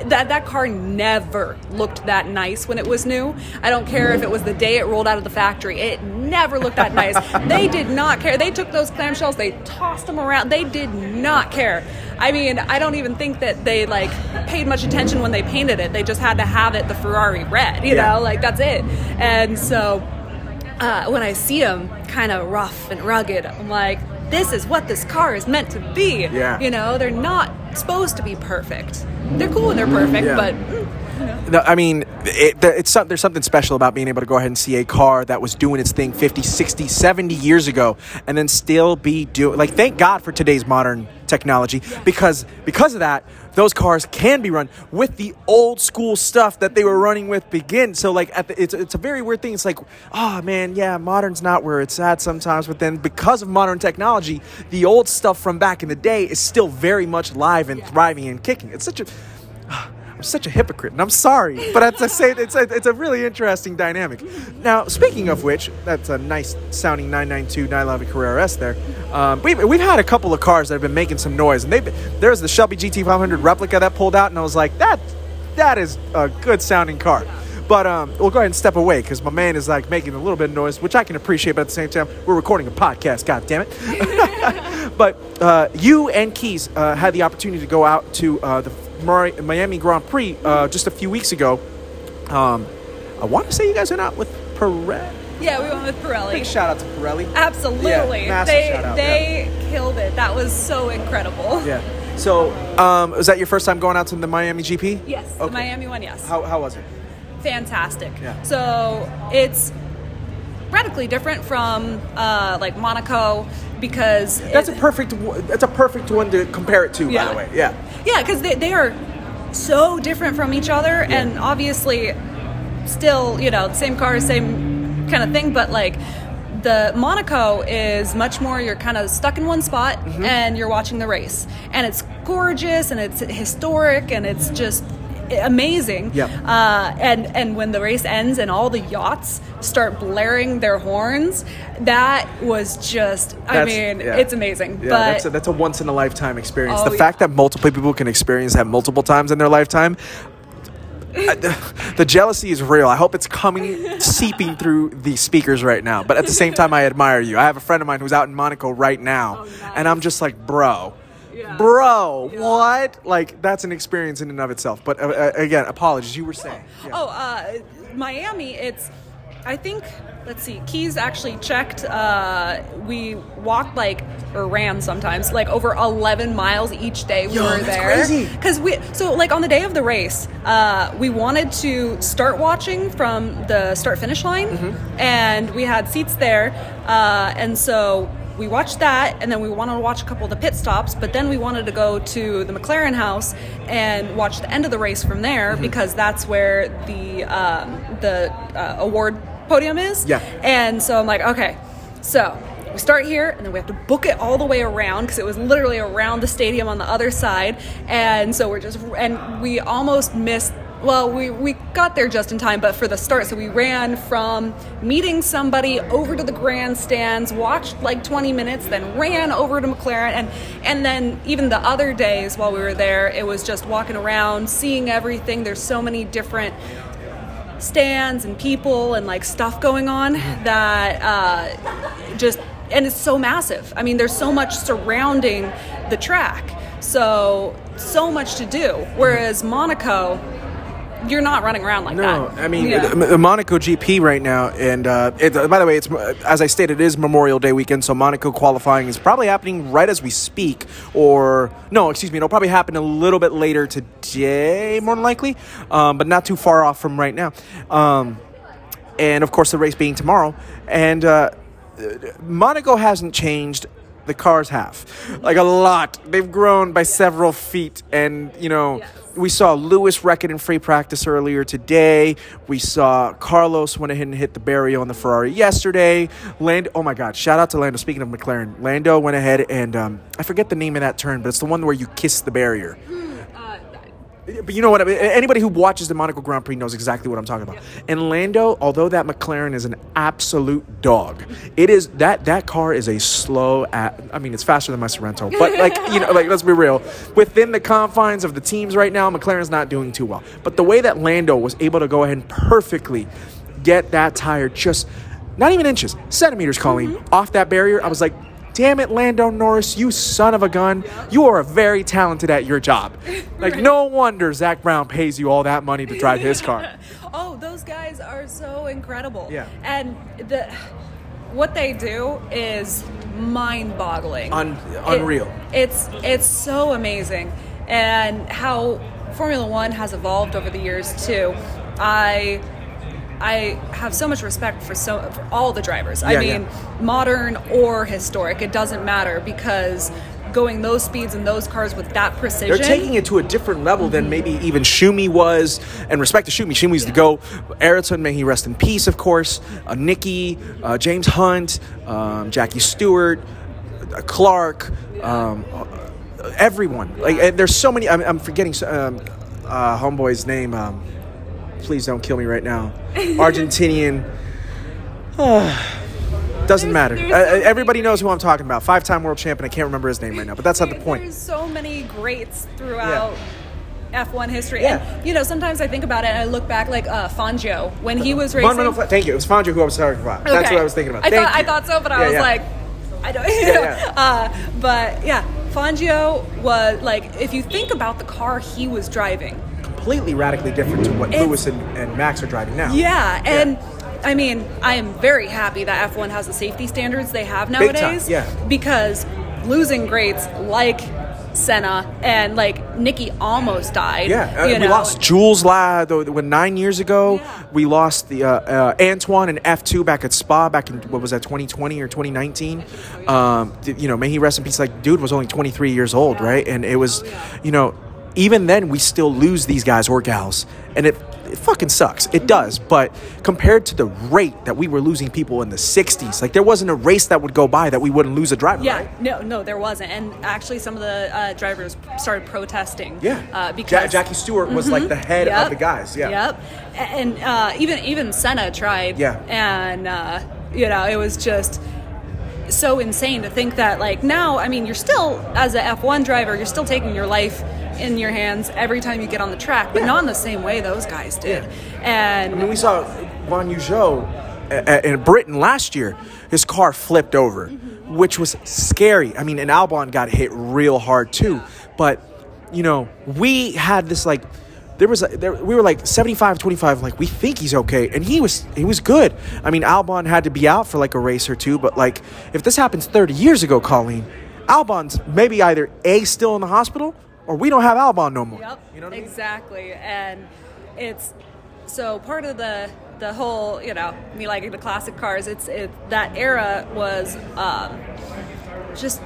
That, that car never looked that nice when it was new. I don't care if it was the day it rolled out of the factory. It never looked that nice. they did not care. They took those clamshells, they tossed them around. They did not care. I mean, I don't even think that they like paid much attention when they painted it. They just had to have it the Ferrari red, you
Yeah.
know, like that's it. And so uh, when I see them kind of rough and rugged, I'm like, this is what this car is meant to be.
Yeah.
You know, they're not supposed to be perfect. They're cool when they're perfect,
Yeah.
but mm,
No, I mean, it, it's there's something special about being able to go ahead and see a car that was doing its thing 50, 60, 70 years ago and then still be doing like thank God for today's modern technology because because of that those cars can be run with the old school stuff that they were running with begin so like the, it's it's a very weird thing it's like oh man yeah modern's not where it's at sometimes but then because of modern technology the old stuff from back in the day is still very much live and thriving and kicking. It's such a I'm such a hypocrite, and I'm sorry, but as I say, it's a, it's a really interesting dynamic. Now, speaking of which, that's a nice sounding 992 911 Carrera S there. Um, we've, we've had a couple of cars that have been making some noise, and they there's the Shelby GT500 replica that pulled out, and I was like, that that is a good sounding car. But um, we'll go ahead and step away because my man is like making a little bit of noise, which I can appreciate. But at the same time, we're recording a podcast. God damn it! but uh, you and Keys uh, had the opportunity to go out to uh, the Miami Grand Prix uh, just a few weeks ago. Um, I want to say you guys went out with Pirelli.
yeah, we went with Pirelli.
Big shout out to Pirelli.
Absolutely.
Yeah,
they
out,
they killed it. That was so incredible.
Yeah. So, um, was that your first time going out to the Miami GP?
Yes, the Miami one, yes.
How, how was it?
fantastic.
Yeah.
So it's radically different from uh, like Monaco because
That's a perfect. That's a perfect one to compare it to. By the way, yeah.
yeah because they, they are so different from each other and obviously still you know same car same kind of thing but like the Monaco is much more you're kind of stuck in one spot
Mm-hmm.
and you're watching the race and it's gorgeous and it's historic and it's just amazing
Yep.
uh, and and when the race ends and all the yachts start blaring their horns that was just I mean
yeah.
it's amazing
Yeah,
but
that's a, that's a once in a lifetime experience.
Oh,
the fact
yeah.
that multiple people can experience that multiple times in their lifetime. I- the, the jealousy is real. I hope it's coming, seeping through the speakers right now. But at the same time, I admire you. I have a friend of mine who's out in Monaco right now,
Oh,
and I'm just like, bro,
Yeah.
bro, what? Like that's an experience in and of itself. But uh, uh, again, apologies. You were saying. Yeah.
Oh, uh, Miami, it's, I think, let's see, Keys actually checked. Uh, we walked like, or ran sometimes, like over 11 miles each day we
Yo,
were there. Because we, so like on the day of the race, uh, we wanted to start watching from the start finish line,
Mm-hmm.
and we had seats there. Uh, and so we watched that, and then we wanted to watch a couple of the pit stops, but then we wanted to go to the McLaren house and watch the end of the race from there
Mm-hmm.
because that's where the um, the uh, award podium is.
Yeah.
And so I'm like, okay, so we start here and then we have to book it all the way around because it was literally around the stadium on the other side. And so we're just, and we almost missed. Well, we, we got there just in time, but for the start, so we ran from meeting somebody over to the grandstands, watched like 20 minutes, then ran over to McLaren, and and then even the other days while we were there, it was just walking around, seeing everything. There's so many different stands and people and like stuff going on that uh, just and it's so massive. I mean, there's so much surrounding the track, so so much to do. Whereas Monaco, you're not running around like
No,
that.
No, I mean
Yeah.
the, Monaco GP right now, and uh, it, by the way, it's as I stated, it is Memorial Day weekend, so Monaco qualifying is probably happening right as we speak, or no, excuse me, it'll probably happen a little bit later today, more than likely, um, but not too far off from right now. Um, and of course, the race being tomorrow, and uh, Monaco hasn't changed. The cars have, like a lot. They've grown by several feet, and you know,
Yes.
we saw Lewis wreck it in free practice earlier today. We saw Carlos went ahead and hit the barrier on the Ferrari yesterday. Land, oh my God! Shout out to Lando. Speaking of McLaren, Lando went ahead and um, I forget the name of that turn, but it's the one where you kiss the barrier.
Uh,
But you know what? I mean, anybody who watches the Monaco Grand Prix knows exactly what I'm talking about. And Lando, although that McLaren is an absolute dog, it is that that car is a slow. At, I mean, it's faster than my Sorento, but like you know, like let's be real. Within the confines of the teams right now, McLaren's not doing too well. But the way that Lando was able to go ahead and perfectly get that tire just not even inches, centimeters, Colleen, mm-hmm. off that barrier, I was like. Damn it, Lando Norris, you son of a gun. You are very talented at your job. Like, no wonder Zak Brown pays you all that money to drive his car.
oh, those guys are so incredible.
Yeah.
And the what they do is mind-boggling.
Un-
It-
unreal.
it's it's so amazing, and how Formula One has evolved over the years too. I I have so much respect for so for all the drivers. I
Yeah,
mean, modern or historic, it doesn't matter because going those speeds in those cars with that precision.
They're taking it to a different level than maybe even Schumi was. And respect to Schumi, Schumi's the go. Ayrton, may he rest in peace, of course. Uh, Niki, uh, James Hunt, um, Jackie Stewart, uh, Clark, um, uh, everyone. Like, and there's so many. I'm, I'm forgetting um, uh, homeboy's name. Please don't kill me right now. Argentinian. Doesn't
There's-
matter.
there's
Uh,
so
everybody knows who I'm talking about. Five-time world champion. I can't remember his name right now, but that's not the point.
There's so many greats throughout F1 history.
Yeah.
And, you know, sometimes I think about it and I look back like uh, Fangio when he was racing.
Fundamental fla- Thank you. It was Fangio who I was talking about. That's what I was thinking about.
I
Thank
thought, I thought so, but I was
yeah.
like, I don't. You
Yeah,
know.
yeah.
Uh, but yeah, Fangio was like, if you think about the car he was driving,
completely radically different to what
It's-
Lewis and, and Max are driving now.
yeah, and. I mean, I am very happy that F1 has the safety standards they have
Big time,
nowadays.
yeah.
Because losing greats like Senna and like Niki almost died.
Yeah, uh, we
know.
lost Jules La when nine years ago.
Yeah.
We lost the uh, uh, Antoine and F two back at Spa back in what was that 2020 or 2019. Um, you know, may he rest in peace. Like, dude was only 23 years old, right? And it was, you know, even then we still lose these guys or gals, and it. It fucking sucks. It does. But compared to the rate that we were losing people in the 60s, like there wasn't a race that would go by that we wouldn't lose a driver.
Yeah,
right?
no, no, there wasn't, and actually, some of the uh, drivers started protesting.
Yeah.
uh,
Ja-
because
Jackie Stewart was like the head
Yep.
of the guys. Yeah.
Yep. And uh, even even Senna tried.
Yeah.
And uh, you know, it was just so insane to think that like now, I mean, you're still as a F1 driver, you're still taking your life in your hands every time you get on the track, but not in the same way those guys did. And
I mean, we saw Guanyu Zhou uh, in Britain last year. His car flipped over, which was scary. I mean, and Albon got hit real hard too. But you know, we had this like. There was a, there, we were like 75 25 like we think he's okay and he was he was good. I mean Albon had to be out for like a race or two but like if this happens 30 years ago Colleen Albon's maybe either A still in the hospital or we don't have Albon no more.
Yep.
You know what I mean?
exactly. And it's so part of the the whole, you know, me liking the classic cars. It's it that era was um, just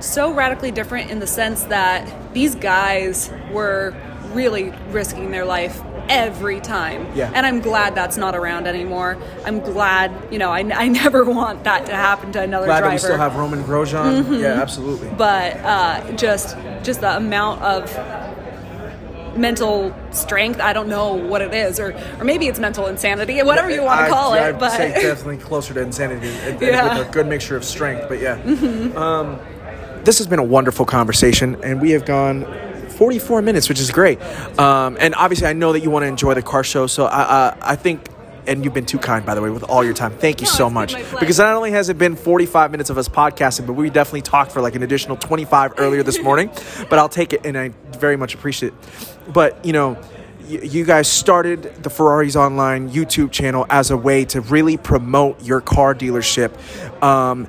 so radically different in the sense that these guys were really risking their life every time.
Yeah.
And I'm glad that's not around anymore. I'm glad, you know, I, I never want that to happen to another
Glad
driver
that we still have Romain Grosjean.
Mm-hmm.
Yeah, absolutely.
but uh, just just the amount of mental strength i don't know what it is or or maybe it's mental insanity whatever you want to call
I'd
it but
say definitely closer to insanity and-
Yeah. Mm-hmm.
with a good mixture of strength. But yeah, um, this has been a wonderful conversation, and we have gone 44 minutes, which is great. Um, and obviously, I know that you want to enjoy the car show, so I, uh, I think. And you've been too kind, by the way, with all your time. Thank you
No,
so much. Because not only has it been 45 minutes of us podcasting, but we definitely talked for like an additional 25 earlier this morning. but I'll take it, and I very much appreciate it. But, you know, you guys started the Ferraris Online YouTube channel as a way to really promote your car dealership. Um,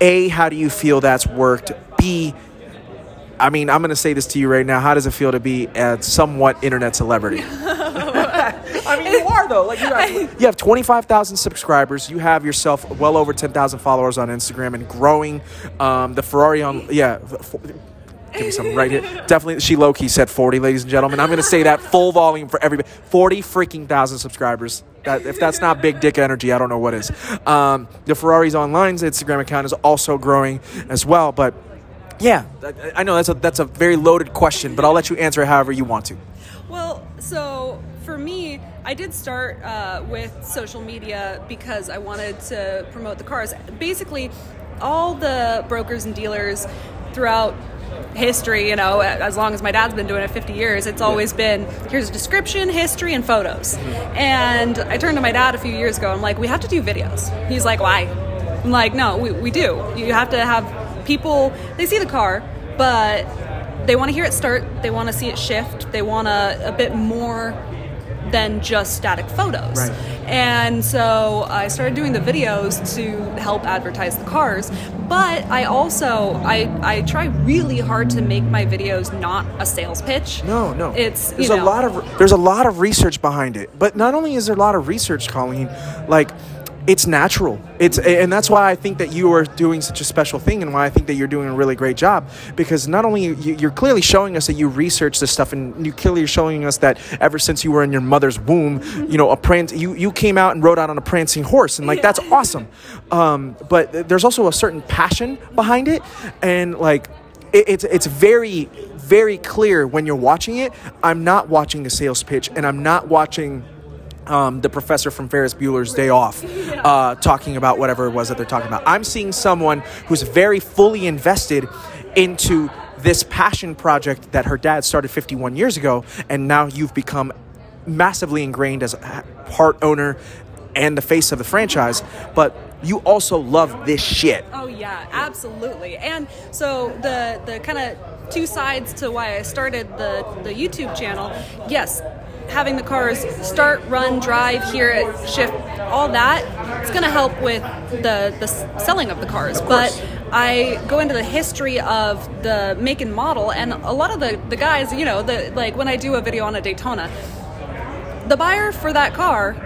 a, how do you feel that's worked? B, I mean, I'm going to say this to you right now. How does it feel to be a somewhat internet celebrity? I mean, you are though. Like you have, you have 25,000 subscribers. You have yourself well over 10,000 followers on Instagram and growing. Um, the Ferrari on yeah. f- Give me some right here. Definitely, she low key said 40, ladies and gentlemen. I'm going to say that full volume for everybody. 40 freaking thousand subscribers. That, if that's not big dick energy, I don't know what is. Um, the Ferraris Online's Instagram account is also growing as well. But yeah, I- I know that's a, that's a very loaded question, but I'll let you answer it however you want to.
Well, so for me, I did start uh, with social media because I wanted to promote the cars. Basically, all the brokers and dealers throughout history, you know, as long as my dad's been doing it 50 years, it's always been here's a description, history, and photos. And I turned to my dad a few years ago. I'm like, we have to do videos. He's like, why? I'm like, no, we, we do. You have to have people, they see the car, but they want to hear it start, they want to see it shift, they want a, a bit more than just static photos.
Right.
And so I started doing the videos to help advertise the cars, but I also I I try really hard to make my videos not a sales pitch.
No, no.
It's you
there's
know,
a lot of there's a lot of research behind it. But not only is there a lot of research, Colleen, like it's natural. It's and that's why I think that you are doing such a special thing, and why I think that you're doing a really great job. Because not only you, you're clearly showing us that you research this stuff, and you clearly are showing us that ever since you were in your mother's womb, you know, a prance you you came out and rode out on a prancing horse, and like that's awesome. Um, but there's also a certain passion behind it, and like it, it's it's very very clear when you're watching it. I'm not watching a sales pitch, and I'm not watching. Um, the professor from Ferris Bueller's Day Off, uh, talking about whatever it was that they're talking about. I'm seeing someone who's very fully invested into this passion project that her dad started 51 years ago, and now you've become massively ingrained as a part owner and the face of the franchise. But you also love this shit.
Oh yeah, absolutely. And so the the kind of two sides to why I started the the YouTube channel. Yes, having the cars start, run, drive, here it, shift, all that, it's going to help with the the selling of the cars. but I go into the history of the make and model and a lot of the the guys, you know, the like when I do a video on a Daytona, the buyer for that car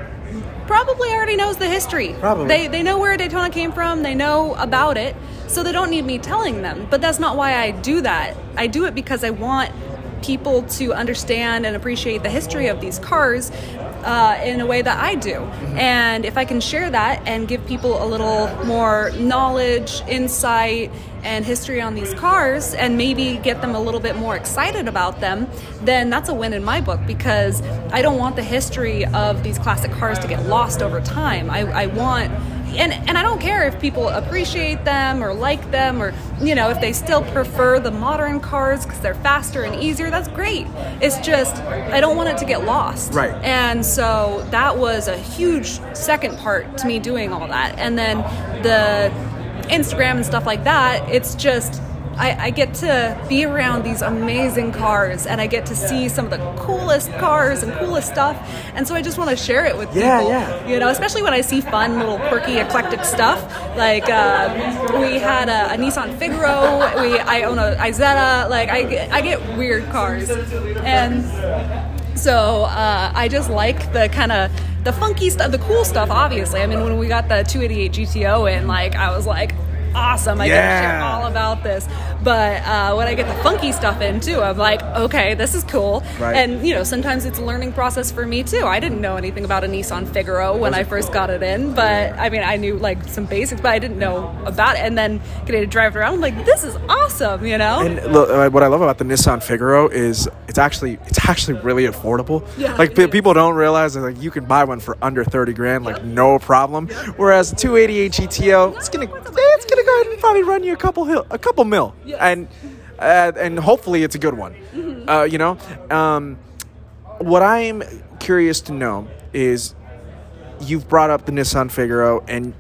probably already knows the history.
Probably.
They they know where a Daytona came from, they know about it, so they don't need me telling them. But that's not why I do that. I do it because I want people to understand and appreciate the history of these cars uh, in a way that I do. And if I can share that and give people a little more knowledge, insight, and history on these cars and maybe get them a little bit more excited about them, then that's a win in my book because I don't want the history of these classic cars to get lost over time. I, I want and and I don't care if people appreciate them or like them or you know if they still prefer the modern cars because they're faster and easier. That's great. It's just I don't want it to get lost.
Right.
And so that was a huge second part to me doing all that. And then the Instagram and stuff like that. It's just. I, I get to be around these amazing cars and I get to see some of the coolest cars and coolest stuff. And so I just want to share it with people.
yeah. yeah.
You know, especially when I see fun, little quirky, eclectic stuff. Like uh, we had a, a Nissan Figaro. We I own a Isetta. Like I I get weird cars, and so uh, I just like the kind of the funky stuff, the cool stuff. Obviously, I mean, when we got the 288 GTO in, like I was like. Awesome! I get to share all about this, but uh, when I get the funky stuff in too, I'm like, okay, this is cool.
Right.
And you know, sometimes it's a learning process for me too. I didn't know anything about a Nissan Figaro when I first got it in, but I mean, I knew like some basics, but I didn't know about it. And then getting to drive it around, I'm like, this is awesome, you know?
And look, uh, what I love about the Nissan Figaro is it's actually it's actually really affordable.
Yeah,
like people don't realize that like you can buy one for under thirty grand, like no problem. Whereas the 288 GTO, it's gonna it's gonna go ahead and probably run you a couple hill, a couple mil,
Yes.
and uh, and hopefully it's a good one. Uh, you know, um, what I'm curious to know is you've brought up the Nissan Figaro, and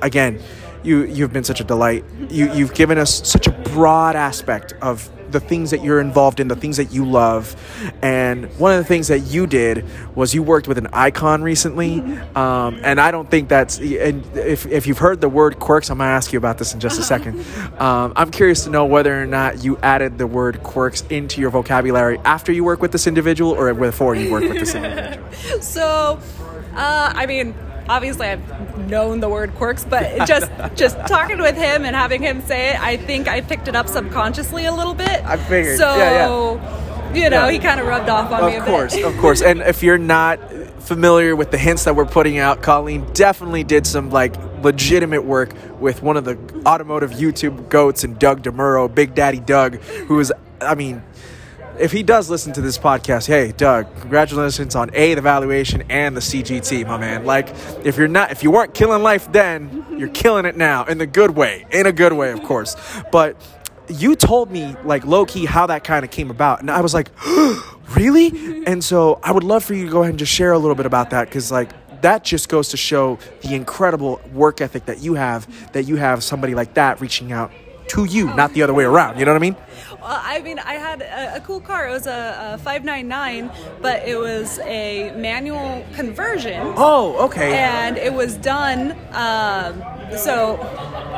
again, you you've been such a delight. You you've given us such a broad aspect of the things that you're involved in, the things that you love, and one of the things that you did was you worked with an icon recently, um, and I don't think that's. And if if you've heard the word quirks, I'm gonna ask you about this in just a second. Um, I'm curious to know whether or not you added the word quirks into your vocabulary after you work with this individual or before you work with this individual.
So, uh, I mean, obviously I've known the word quirks, but just just talking with him and having him say it, I think I picked it up subconsciously a little bit.
I figured.
So,
Yeah,
you know,
Yeah.
he kind of rubbed off on me a
Of
bit.
course, of course. And if you're not familiar with the hints that we're putting out, Colleen definitely did some like legitimate work with one of the automotive YouTube goats and Doug DeMuro, Big Daddy Doug, who is, I mean, if he does listen to this podcast, hey Doug, congratulations on a the valuation and the CGT, my man. Like, if you're not, if you weren't killing life then, you're killing it now in the good way, in a good way, of course. But you told me like low key how that kind of came about, and I was like, really? And so I would love for you to go ahead and just share a little bit about that because like that just goes to show the incredible work ethic that you have. That you have somebody like that reaching out to you, not the other way around. You know what I mean?
Well, I mean, I had a, a cool car. It was a, a 599, but it was a manual conversion.
Oh, okay.
and it was done. Um, so,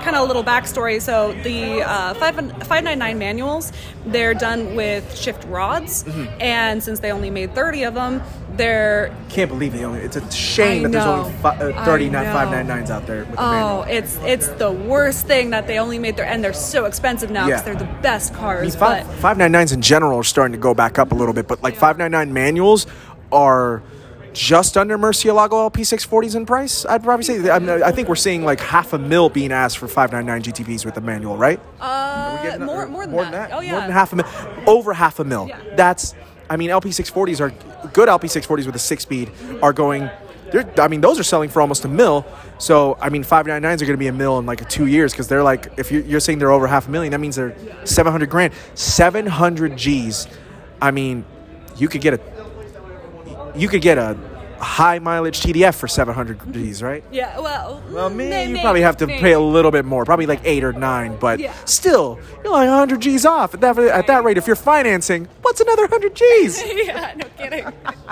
kind of a little backstory. So, the uh, five, 599 manuals, they're done with shift rods,
Mm-hmm.
and since they only made 30 of them, they're
Can't believe they only. It's a shame that there's only fi- uh, 39 599s out there with
Oh,
manual.
it's it's the worst thing that they only made their and they're so expensive now because
Yeah.
they're the best
I mean,
cars.
five,
but
599s in general are starting to go back up a little bit, but like 599 manuals are just under Murcielago LP640s in price. I'd probably say. I, mean, I think we're seeing like half a mil being asked for 599 GTBs with a manual, right?
uh, more
or
more than, that. Oh yeah.
More than half a mil. Over half a mil.
Yeah.
That's, I mean, LP640s are good LP640s with a six speed are going, I mean, those are selling for almost a mil. So, I mean, 599s are going to be a mil in like two years because they're like, if you're, you're saying they're over half a million, that means they're 700 grand. 700 G's. I mean, you could get a, you could get a high mileage TDF for 700 G's, right?
Yeah, well,
Well, me,
may-
you
may-
probably have to
maybe.
pay a little bit more, probably like eight or nine, but
Yeah.
still, you're like 100 G's off at that at that rate. If you're financing, what's another 100 G's?
yeah, no kidding.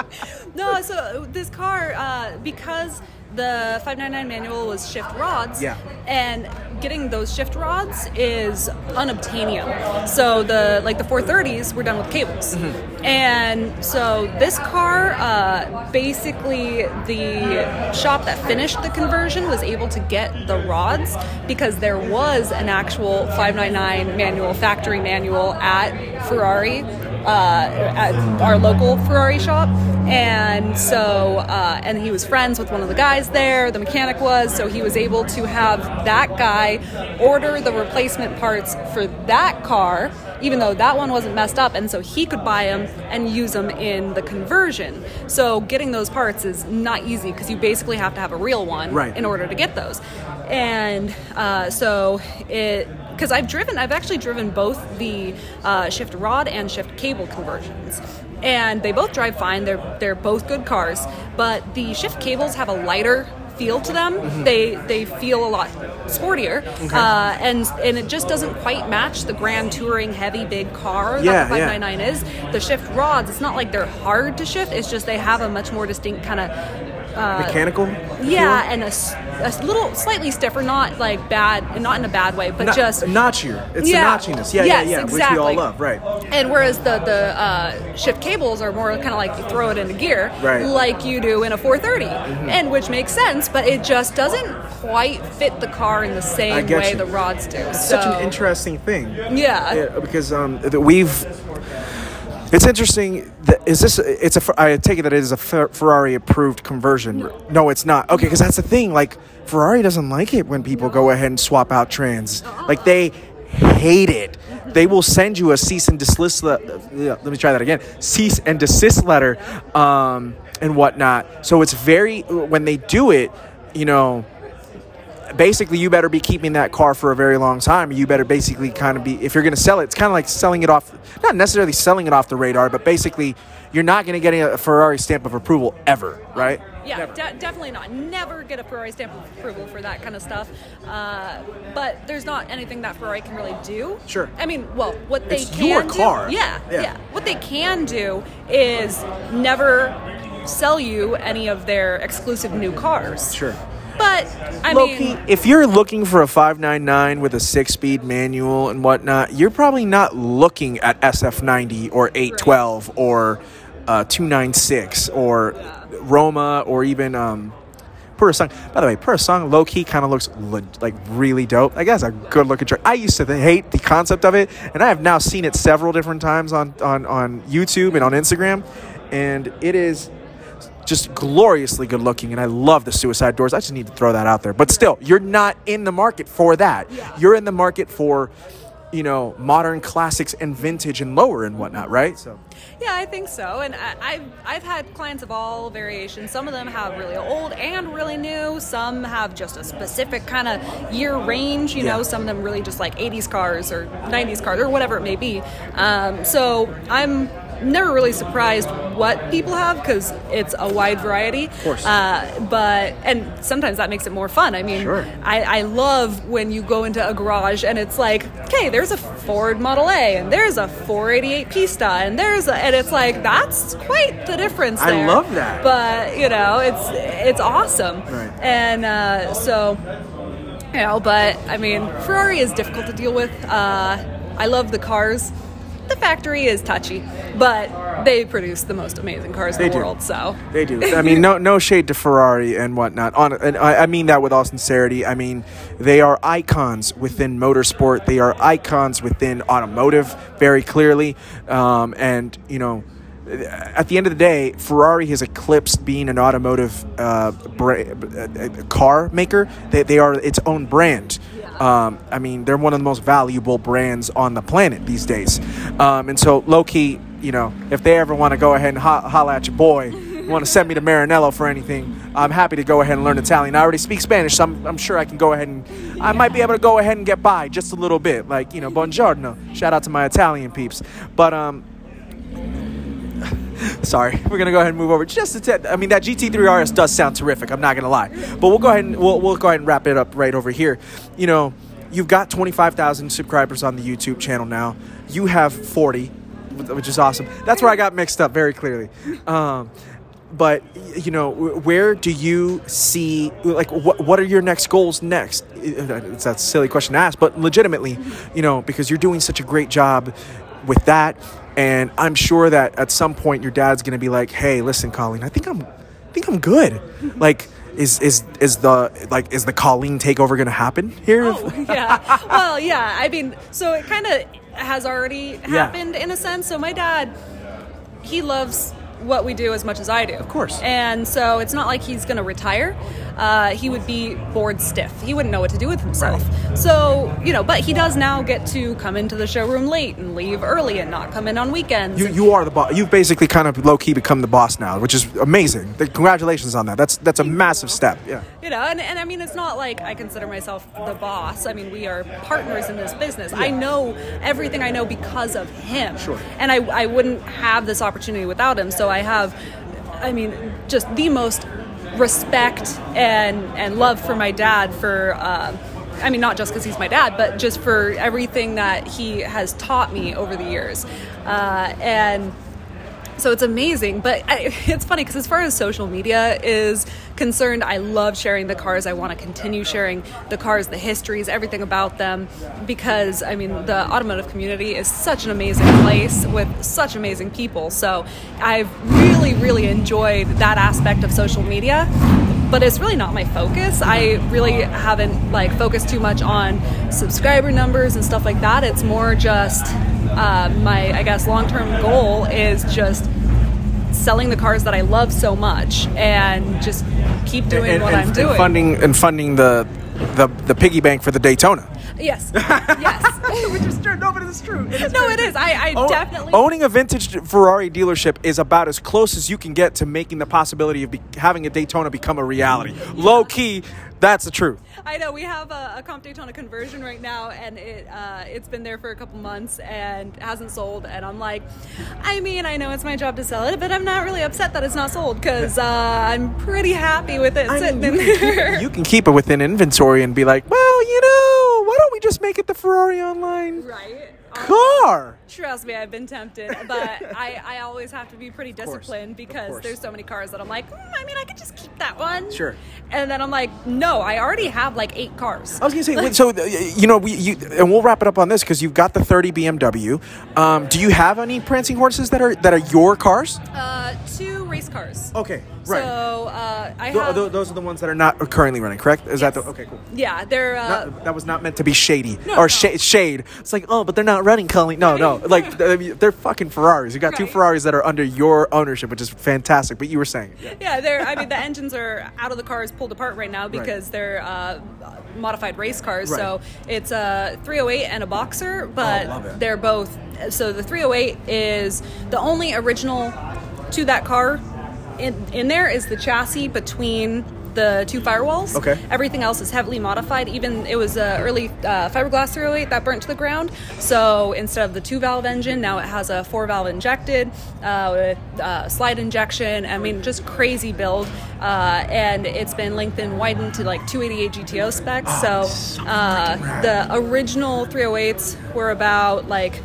no, so this car, uh, because the 599 manual was shift rods,
Yeah.
and getting those shift rods is unobtainium. So the like the 430s were done with cables,
Mm-hmm.
and so this car, uh, basically the shop that finished the conversion was able to get the rods because there was an actual 599 manual factory manual at Ferrari uh, at our local Ferrari shop, and so uh, and he was friends with one of the guys there. The mechanic was, so he was able to have that guy order the replacement parts for that car, even though that one wasn't messed up, and so he could buy them and use them in the conversion. So getting those parts is not easy because you basically have to have a real one
Right.
in order to get those, and uh, so it because I've driven, I've actually driven both the uh, shift rod and shift cable conversions, and they both drive fine. They're they're both good cars, but the shift cables have a lighter feel to them.
Mm-hmm.
They they feel a lot sportier, uh, and and it just doesn't quite match the Grand Touring heavy big car
Yeah,
that the
yeah.
599 is. The shift rods, it's not like they're hard to shift. It's just they have a much more distinct kind of
Mechanical?
yeah, and a little slightly stiffer, not like bad, not in a bad way, but
Not,
just
notchier. It's
Yeah.
the notchiness. Yeah,
Yes,
yeah, yeah. Which we
exactly.
all love, right?
And whereas the the uh, shift cables are more kind of like you throw it into gear,
Right. Mm-hmm.
like you do in a 430, and which makes sense, but it just doesn't quite fit the car in the same way
you.
the rods do.
It's
so,
such an interesting thing.
Yeah.
Yeah, because um, we've. It's interesting. That, is this? It's a. I take it that it is a Ferrari approved conversion. No, it's not. Okay, because that's the thing. Like Ferrari doesn't like it when people go ahead and swap out trans. Like they hate it. They will send you a cease and desist. Le- let me try that again. Cease and desist letter, um, and whatnot. So it's very when they do it. You know, basically you better be keeping that car for a very long time. You better basically kind of be if you're going to sell it, it's kind of like selling it off, not necessarily selling it off the radar, but basically you're not going to get a Ferrari stamp of approval ever, right?
Yeah, de- definitely not. Never get a Ferrari stamp of approval for that kind of stuff. Uh, but there's not anything that Ferrari can really do.
Sure.
I mean, well, what they
It's
can
your
do- yeah,
Yeah.
yeah, What they can do is never sell you any of their exclusive new cars.
Sure.
But I mean,
if you're looking for a 599 with a six speed manual and whatnot, you're probably not looking at SF90 or 812 or uh, 296 or Roma or even um, Purosangue. By the way, Purosangue low key kind of looks le- like really dope. I guess a good looking truck. I used to hate the concept of it, and I have now seen it several different times on, on, on YouTube and on Instagram, and it is just gloriously good looking and I love the suicide doors. I just need to throw that out there. But still, you're not in the market for that. You're in the market for, you know, modern classics and vintage and lower and whatnot, right? So
Yeah, I think so. And I, I've I've had clients of all variations. Some of them have really old and really new. Some have just a specific kind of year range. You
Yeah.
know, some of them really just like 80s cars or 90s cars or whatever it may be. Um, so I'm never really surprised what people have because it's a wide variety. Of
course.
Uh, but and sometimes that makes it more fun. I mean,
Sure.
I, I love when you go into a garage and it's like, okay, there's a Ford Model A and there's a 488 Pista and there's a, and it's like that's quite the difference.
I love that.
But you know, it's it's awesome.
Right.
And uh, so, you know, but I mean, Ferrari is difficult to deal with. Uh, I love the cars. The factory is touchy, but they produce the most amazing cars in
They
the
do.
world. So
they do. I mean, no, no shade to Ferrari and whatnot. On, and I, I mean that with all sincerity. I mean, they are icons within motorsport. They are icons within automotive, very clearly. Um, and you know, at the end of the day, Ferrari has eclipsed being an automotive uh, bra- uh, car maker. They, they are its own brand. Um, I mean, they're one of the most valuable brands on the planet these days. Um, and so, low key, you know, if they ever want to go ahead and ho- holla at your boy, want to send me to Maranello for anything, I'm happy to go ahead and learn Italian. I already speak Spanish, so I'm, I'm sure I can go ahead and I might be able to go ahead and get by just a little bit. Like, you know, buongiorno. Shout out to my Italian peeps. But, um, Sorry, we're gonna go ahead and move over just a tad. I mean, that GT3 RS does sound terrific. I'm not gonna lie, but we'll go ahead and we'll, we'll go ahead and wrap it up right over here. You know, you've got 25,000 subscribers on the YouTube channel now. You have 40, which is awesome. That's where I got mixed up very clearly. Um, but you know, where do you see like what what are your next goals next? It's that silly question to ask, but legitimately, you know, because you're doing such a great job with that, and I'm sure that at some point your dad's gonna be like, "Hey, listen, Colleen, I think I'm, I think I'm good." like, is is is the like is the Colleen takeover gonna happen here?
Oh, yeah. Well, yeah. I mean, so it kind of has already happened in a sense. So my dad, he loves what we do as much as I do. Of
course.
And so it's not like he's going to retire. Uh, he would be bored stiff. He wouldn't know what to do with himself. So, you know, but he does now get to come into the showroom late and leave early and not come in on weekends.
You, you are the boss. You've basically kind of low key become the boss now, which is amazing. Congratulations on that. That's that's a massive step. Yeah.
you know and, and i mean it's not like i consider myself the boss i mean we are partners in this business i know everything i know because of him
Sure.
and I, I wouldn't have this opportunity without him so i have i mean just the most respect and and love for my dad for uh, I mean, not just because he's my dad, but just for everything that he has taught me over the years. Uh, and so it's amazing but I, it's funny because as far as social media is concerned. I love sharing the cars. I want to continue sharing the cars the histories everything about them because i mean the automotive community is such an amazing place with such amazing people. So i've really really enjoyed that aspect of social media but it's really not my focus. I really haven't like focused too much on subscriber numbers and stuff like that. It's more just uh, my I guess long term goal is just selling the cars that I love so much and just keep doing
and,
what
and-
I'm
and
doing.
funding and funding the the the piggy bank for the Daytona.
Yes. yes.
Which is true. No, but it's true. It is
no, it is. I, I
Own-
definitely.
owning a vintage Ferrari dealership is about as close as you can get to making the possibility of be- having a Daytona become a reality. Low key, that's the truth.
I know we have a, a Comp Daytona conversion right now, and it uh, it's been there for a couple months and hasn't sold. And I'm like, I mean, I know it's my job to sell it, but I'm not really upset that it's not sold because uh, I'm pretty happy with it
I
sitting
mean,
in there.
keep, you can keep it within inventory and be like, well, you know, why don't we just make it the Ferrari online
right?
Car?
Trust me, I've been tempted, but I, I always have to be pretty
course,
disciplined because there's so many cars that I'm like, mm, I mean, I could just keep that one.
Sure.
And then I'm like, no, I already have like eight cars.
I was gonna say, wait, so uh, you know, we you and we'll wrap it up on this because you've got the 30 BMW. Um, do you have any prancing horses that are that are your cars?
Uh, two race cars.
Okay, right.
So uh, I
Th-
have.
th- those are the ones that are not currently running, correct? Is that the okay? Cool.
yeah, they're. Uh,
Not- that was not meant to be shady
No,
or
no.
sh- shade. It's like, oh, but they're not running, Colleen. No, no, like I mean, they're fucking Ferraris. You got two
Right.
Ferraris that are under your ownership, which is fantastic. But you were saying, yeah.
Yeah, they're. I mean, the engines are out of the cars, pulled apart right now because they're uh, modified race cars.
Right.
So it's a 308 and a Boxer, but
Oh, love it.
they're both. So the 308 is the only original to that car. In in there is the chassis between the two firewalls.
Okay.
Everything else is heavily modified. Even it was a early uh, fiberglass 308 that burnt to the ground. So instead of the two valve engine, now it has a four valve injected uh, with uh, slide injection. I mean, just crazy build. Uh, and it's been lengthened, widened to like 288 GTO specs.
Oh,
so
so
uh, the original 308s were about like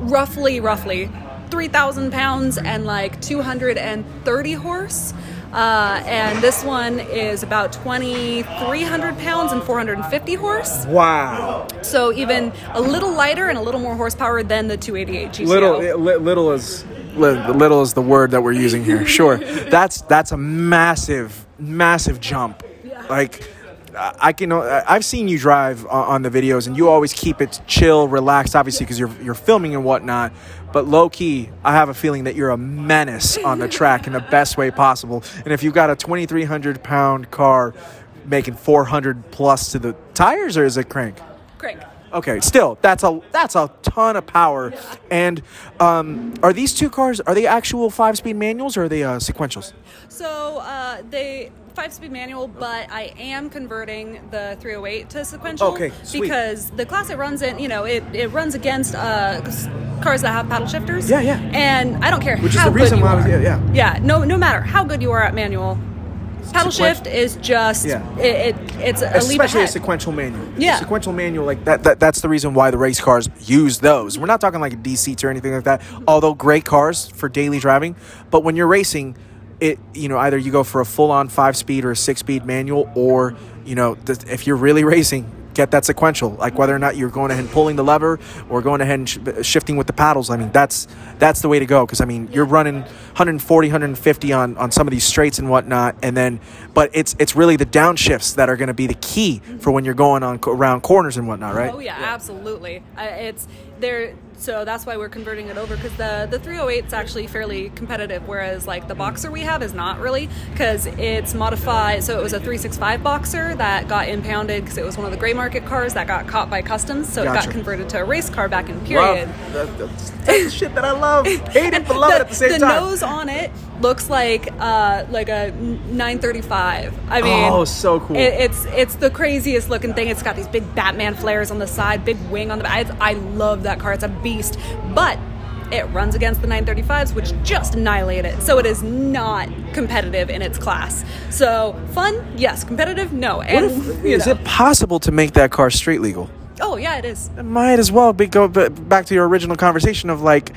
roughly, roughly 3,000 pounds and like 230 horse. Uh, and this one is about 2,300 pounds and 450 horse.
Wow,
So even a little lighter and a little more horsepower than the 288 GTO.
little li- little is li- little is the word that we're using here. Sure, that's that's a massive massive jump.
Yeah.
Like. I can. I've seen you drive on on the videos, and you always keep it chill, relaxed. Obviously, because you're you're filming and whatnot. But low key, I have a feeling that you're a menace on the track in the best way possible. And if you've got a 2,300 pound car making 400 plus to the tires, or is it crank?
Crank.
Okay, still that's a that's a ton of power. And um, are these two cars are they actual five speed manuals or are they uh, sequentials?
So uh, they five speed manual, but I am converting the 308 to sequential.
Okay, sweet.
Because the class it runs in, you know, it, it runs against uh, cars that have paddle shifters.
Yeah, yeah.
And I don't care
Which is the reason why I was- yeah, yeah.
Yeah. No, no matter how good you are at manual, paddle
Sequen-
shift is just
Yeah.
it, it. It's a leap
Especially a sequential manual.
Yeah.
sequential manual like that, that. That's the reason why the race cars use those. We're not talking like a DCTs or anything like that. Although great cars for daily driving, but when you're racing, it you know either you go for a full on five speed or a six speed manual, or you know th- if you're really racing. Get that sequential, like whether or not you're going ahead and pulling the lever or going ahead and sh- shifting with the paddles. I mean, that's that's the way to go because I mean you're running 140, 150 on on some of these straights and whatnot, and then but it's it's really the downshifts that are going to be the key for when you're going on around corners and whatnot, right?
Oh yeah, absolutely. Uh, it's there. So that's why we're converting it over because the the 308 is actually fairly competitive, whereas like the boxer we have is not really because it's modified. So it was a 365 boxer that got impounded because it was one of the gray market cars that got caught by customs, so it got converted to a race car back in
Love-
period.
that- that's, that's the shit that I love. Hate it, but love
the,
it at the same
the
time.
nose on it looks like uh, like a 935. I mean,
Oh, so cool.
It, it's it's the craziest looking thing. It's got these big Batman flares on the side, big wing on the back. I, I love that car. It's a beast, but it runs against the 935s, which just annihilate it. So it is not competitive in its class. So fun, yes. Competitive, no. And
if, is
know.
it possible to make that car street legal?
Oh yeah, it is.
It might as well be go back to your original conversation of like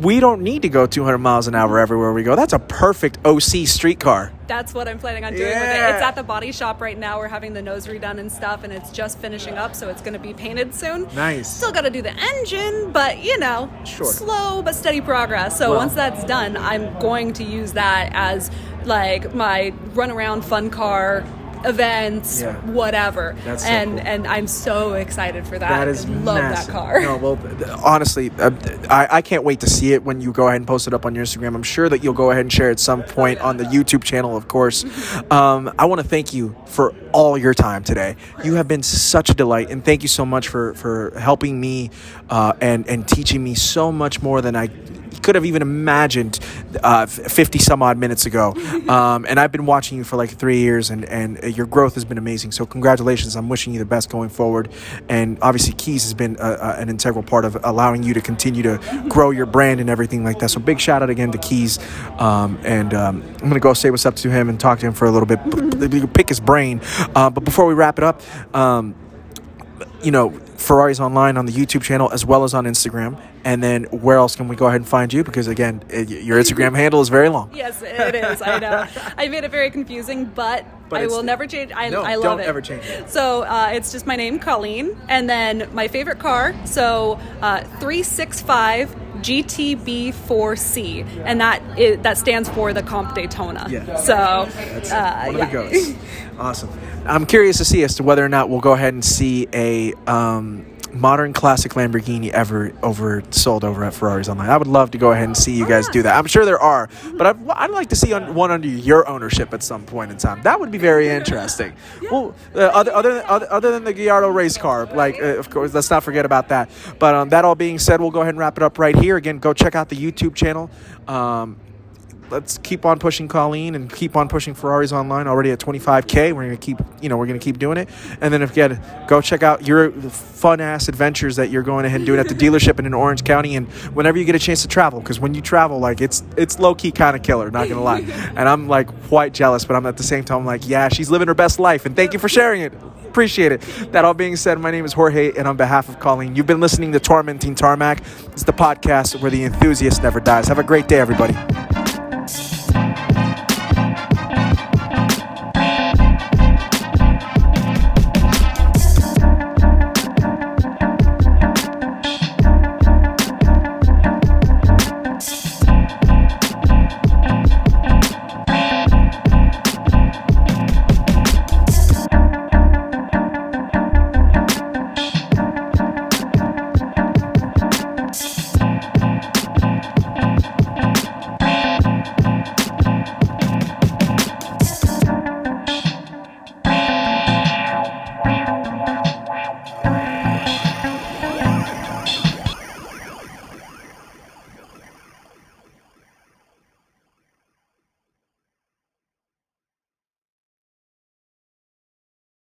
we don't need to go 200 miles an hour everywhere we go. That's a perfect OC street car.
That's what I'm planning on doing with it.
Yeah.
It's at the body shop right now. We're having the nose redone and stuff, and it's just finishing up, so it's going to be painted soon.
Nice.
Still got to do the engine, but you know,
Sure.
slow but steady progress. So
Well-
once that's done, I'm going to use that as like my run around fun car events,
Yeah.
whatever.
That's so
and
cool.
and I'm so excited for that.
That is
I love
massive.
that car.
No, well, th- honestly, uh, I, I can't wait to see it when you go ahead and post it up on your Instagram. I'm sure that you'll go ahead and share it at some point on the YouTube channel, of course. Um, I want to thank you for all your time today. You have been such a delight, and thank you so much for for helping me uh, and and teaching me so much more than I could have even imagined uh, 50 some odd minutes ago. Um, and I've been watching you for like three years, and, and uh, your growth has been amazing. So, congratulations. I'm wishing you the best going forward. And obviously, Keys has been uh, uh, an integral part of allowing you to continue to grow your brand and everything like that. So, big shout out again to Keys. Um, and um, I'm going to go say what's up to him and talk to him for a little bit, p- pick his brain. Uh, but before we wrap it up, um, you know, Ferraris Online on the YouTube channel as well as on Instagram. And then where else can we go ahead and find you? Because again, it, your Instagram handle is very long.
Yes, it is. I know. I made it very confusing, but,
But
I will never change. I,
No,
I love
don't
it.
ever change it.
So uh, it's just my name, Colleen, and then my favorite car. So uh, three six five GTB4C, and that is, that stands for the Comp Daytona.
Yeah.
So
That's
uh,
one
yeah.
of the goats. awesome. I'm curious to see as to whether or not we'll go ahead and see a um, modern classic Lamborghini ever over sold over at Ferraris Online. I would love to go ahead and see you guys do that. I'm sure there are, but I'd, I'd like to see one under your ownership at some point in time. That would be very interesting. Well, uh, other other than, other, than the Gallardo race car, like uh, of course, let's not forget about that. But um, that all being said, we'll go ahead and wrap it up right here. Again, go check out the YouTube channel. Um, let's keep on pushing Colleen and keep on pushing Ferraris Online. Already at 25k, we're gonna keep, you know, we're gonna keep doing it. And then if again, go check out your fun ass adventures that you're going ahead and doing at the dealership and in Orange County. And whenever you get a chance to travel, because when you travel, like it's it's low key kind of killer, not gonna lie. And I'm like quite jealous, but I'm at the same time I'm like, yeah, she's living her best life. And thank you for sharing it. Appreciate it. That all being said, my name is Jorge, and on behalf of Colleen, you've been listening to Tormenting Tarmac. It's the podcast where the enthusiast never dies. Have a great day, everybody.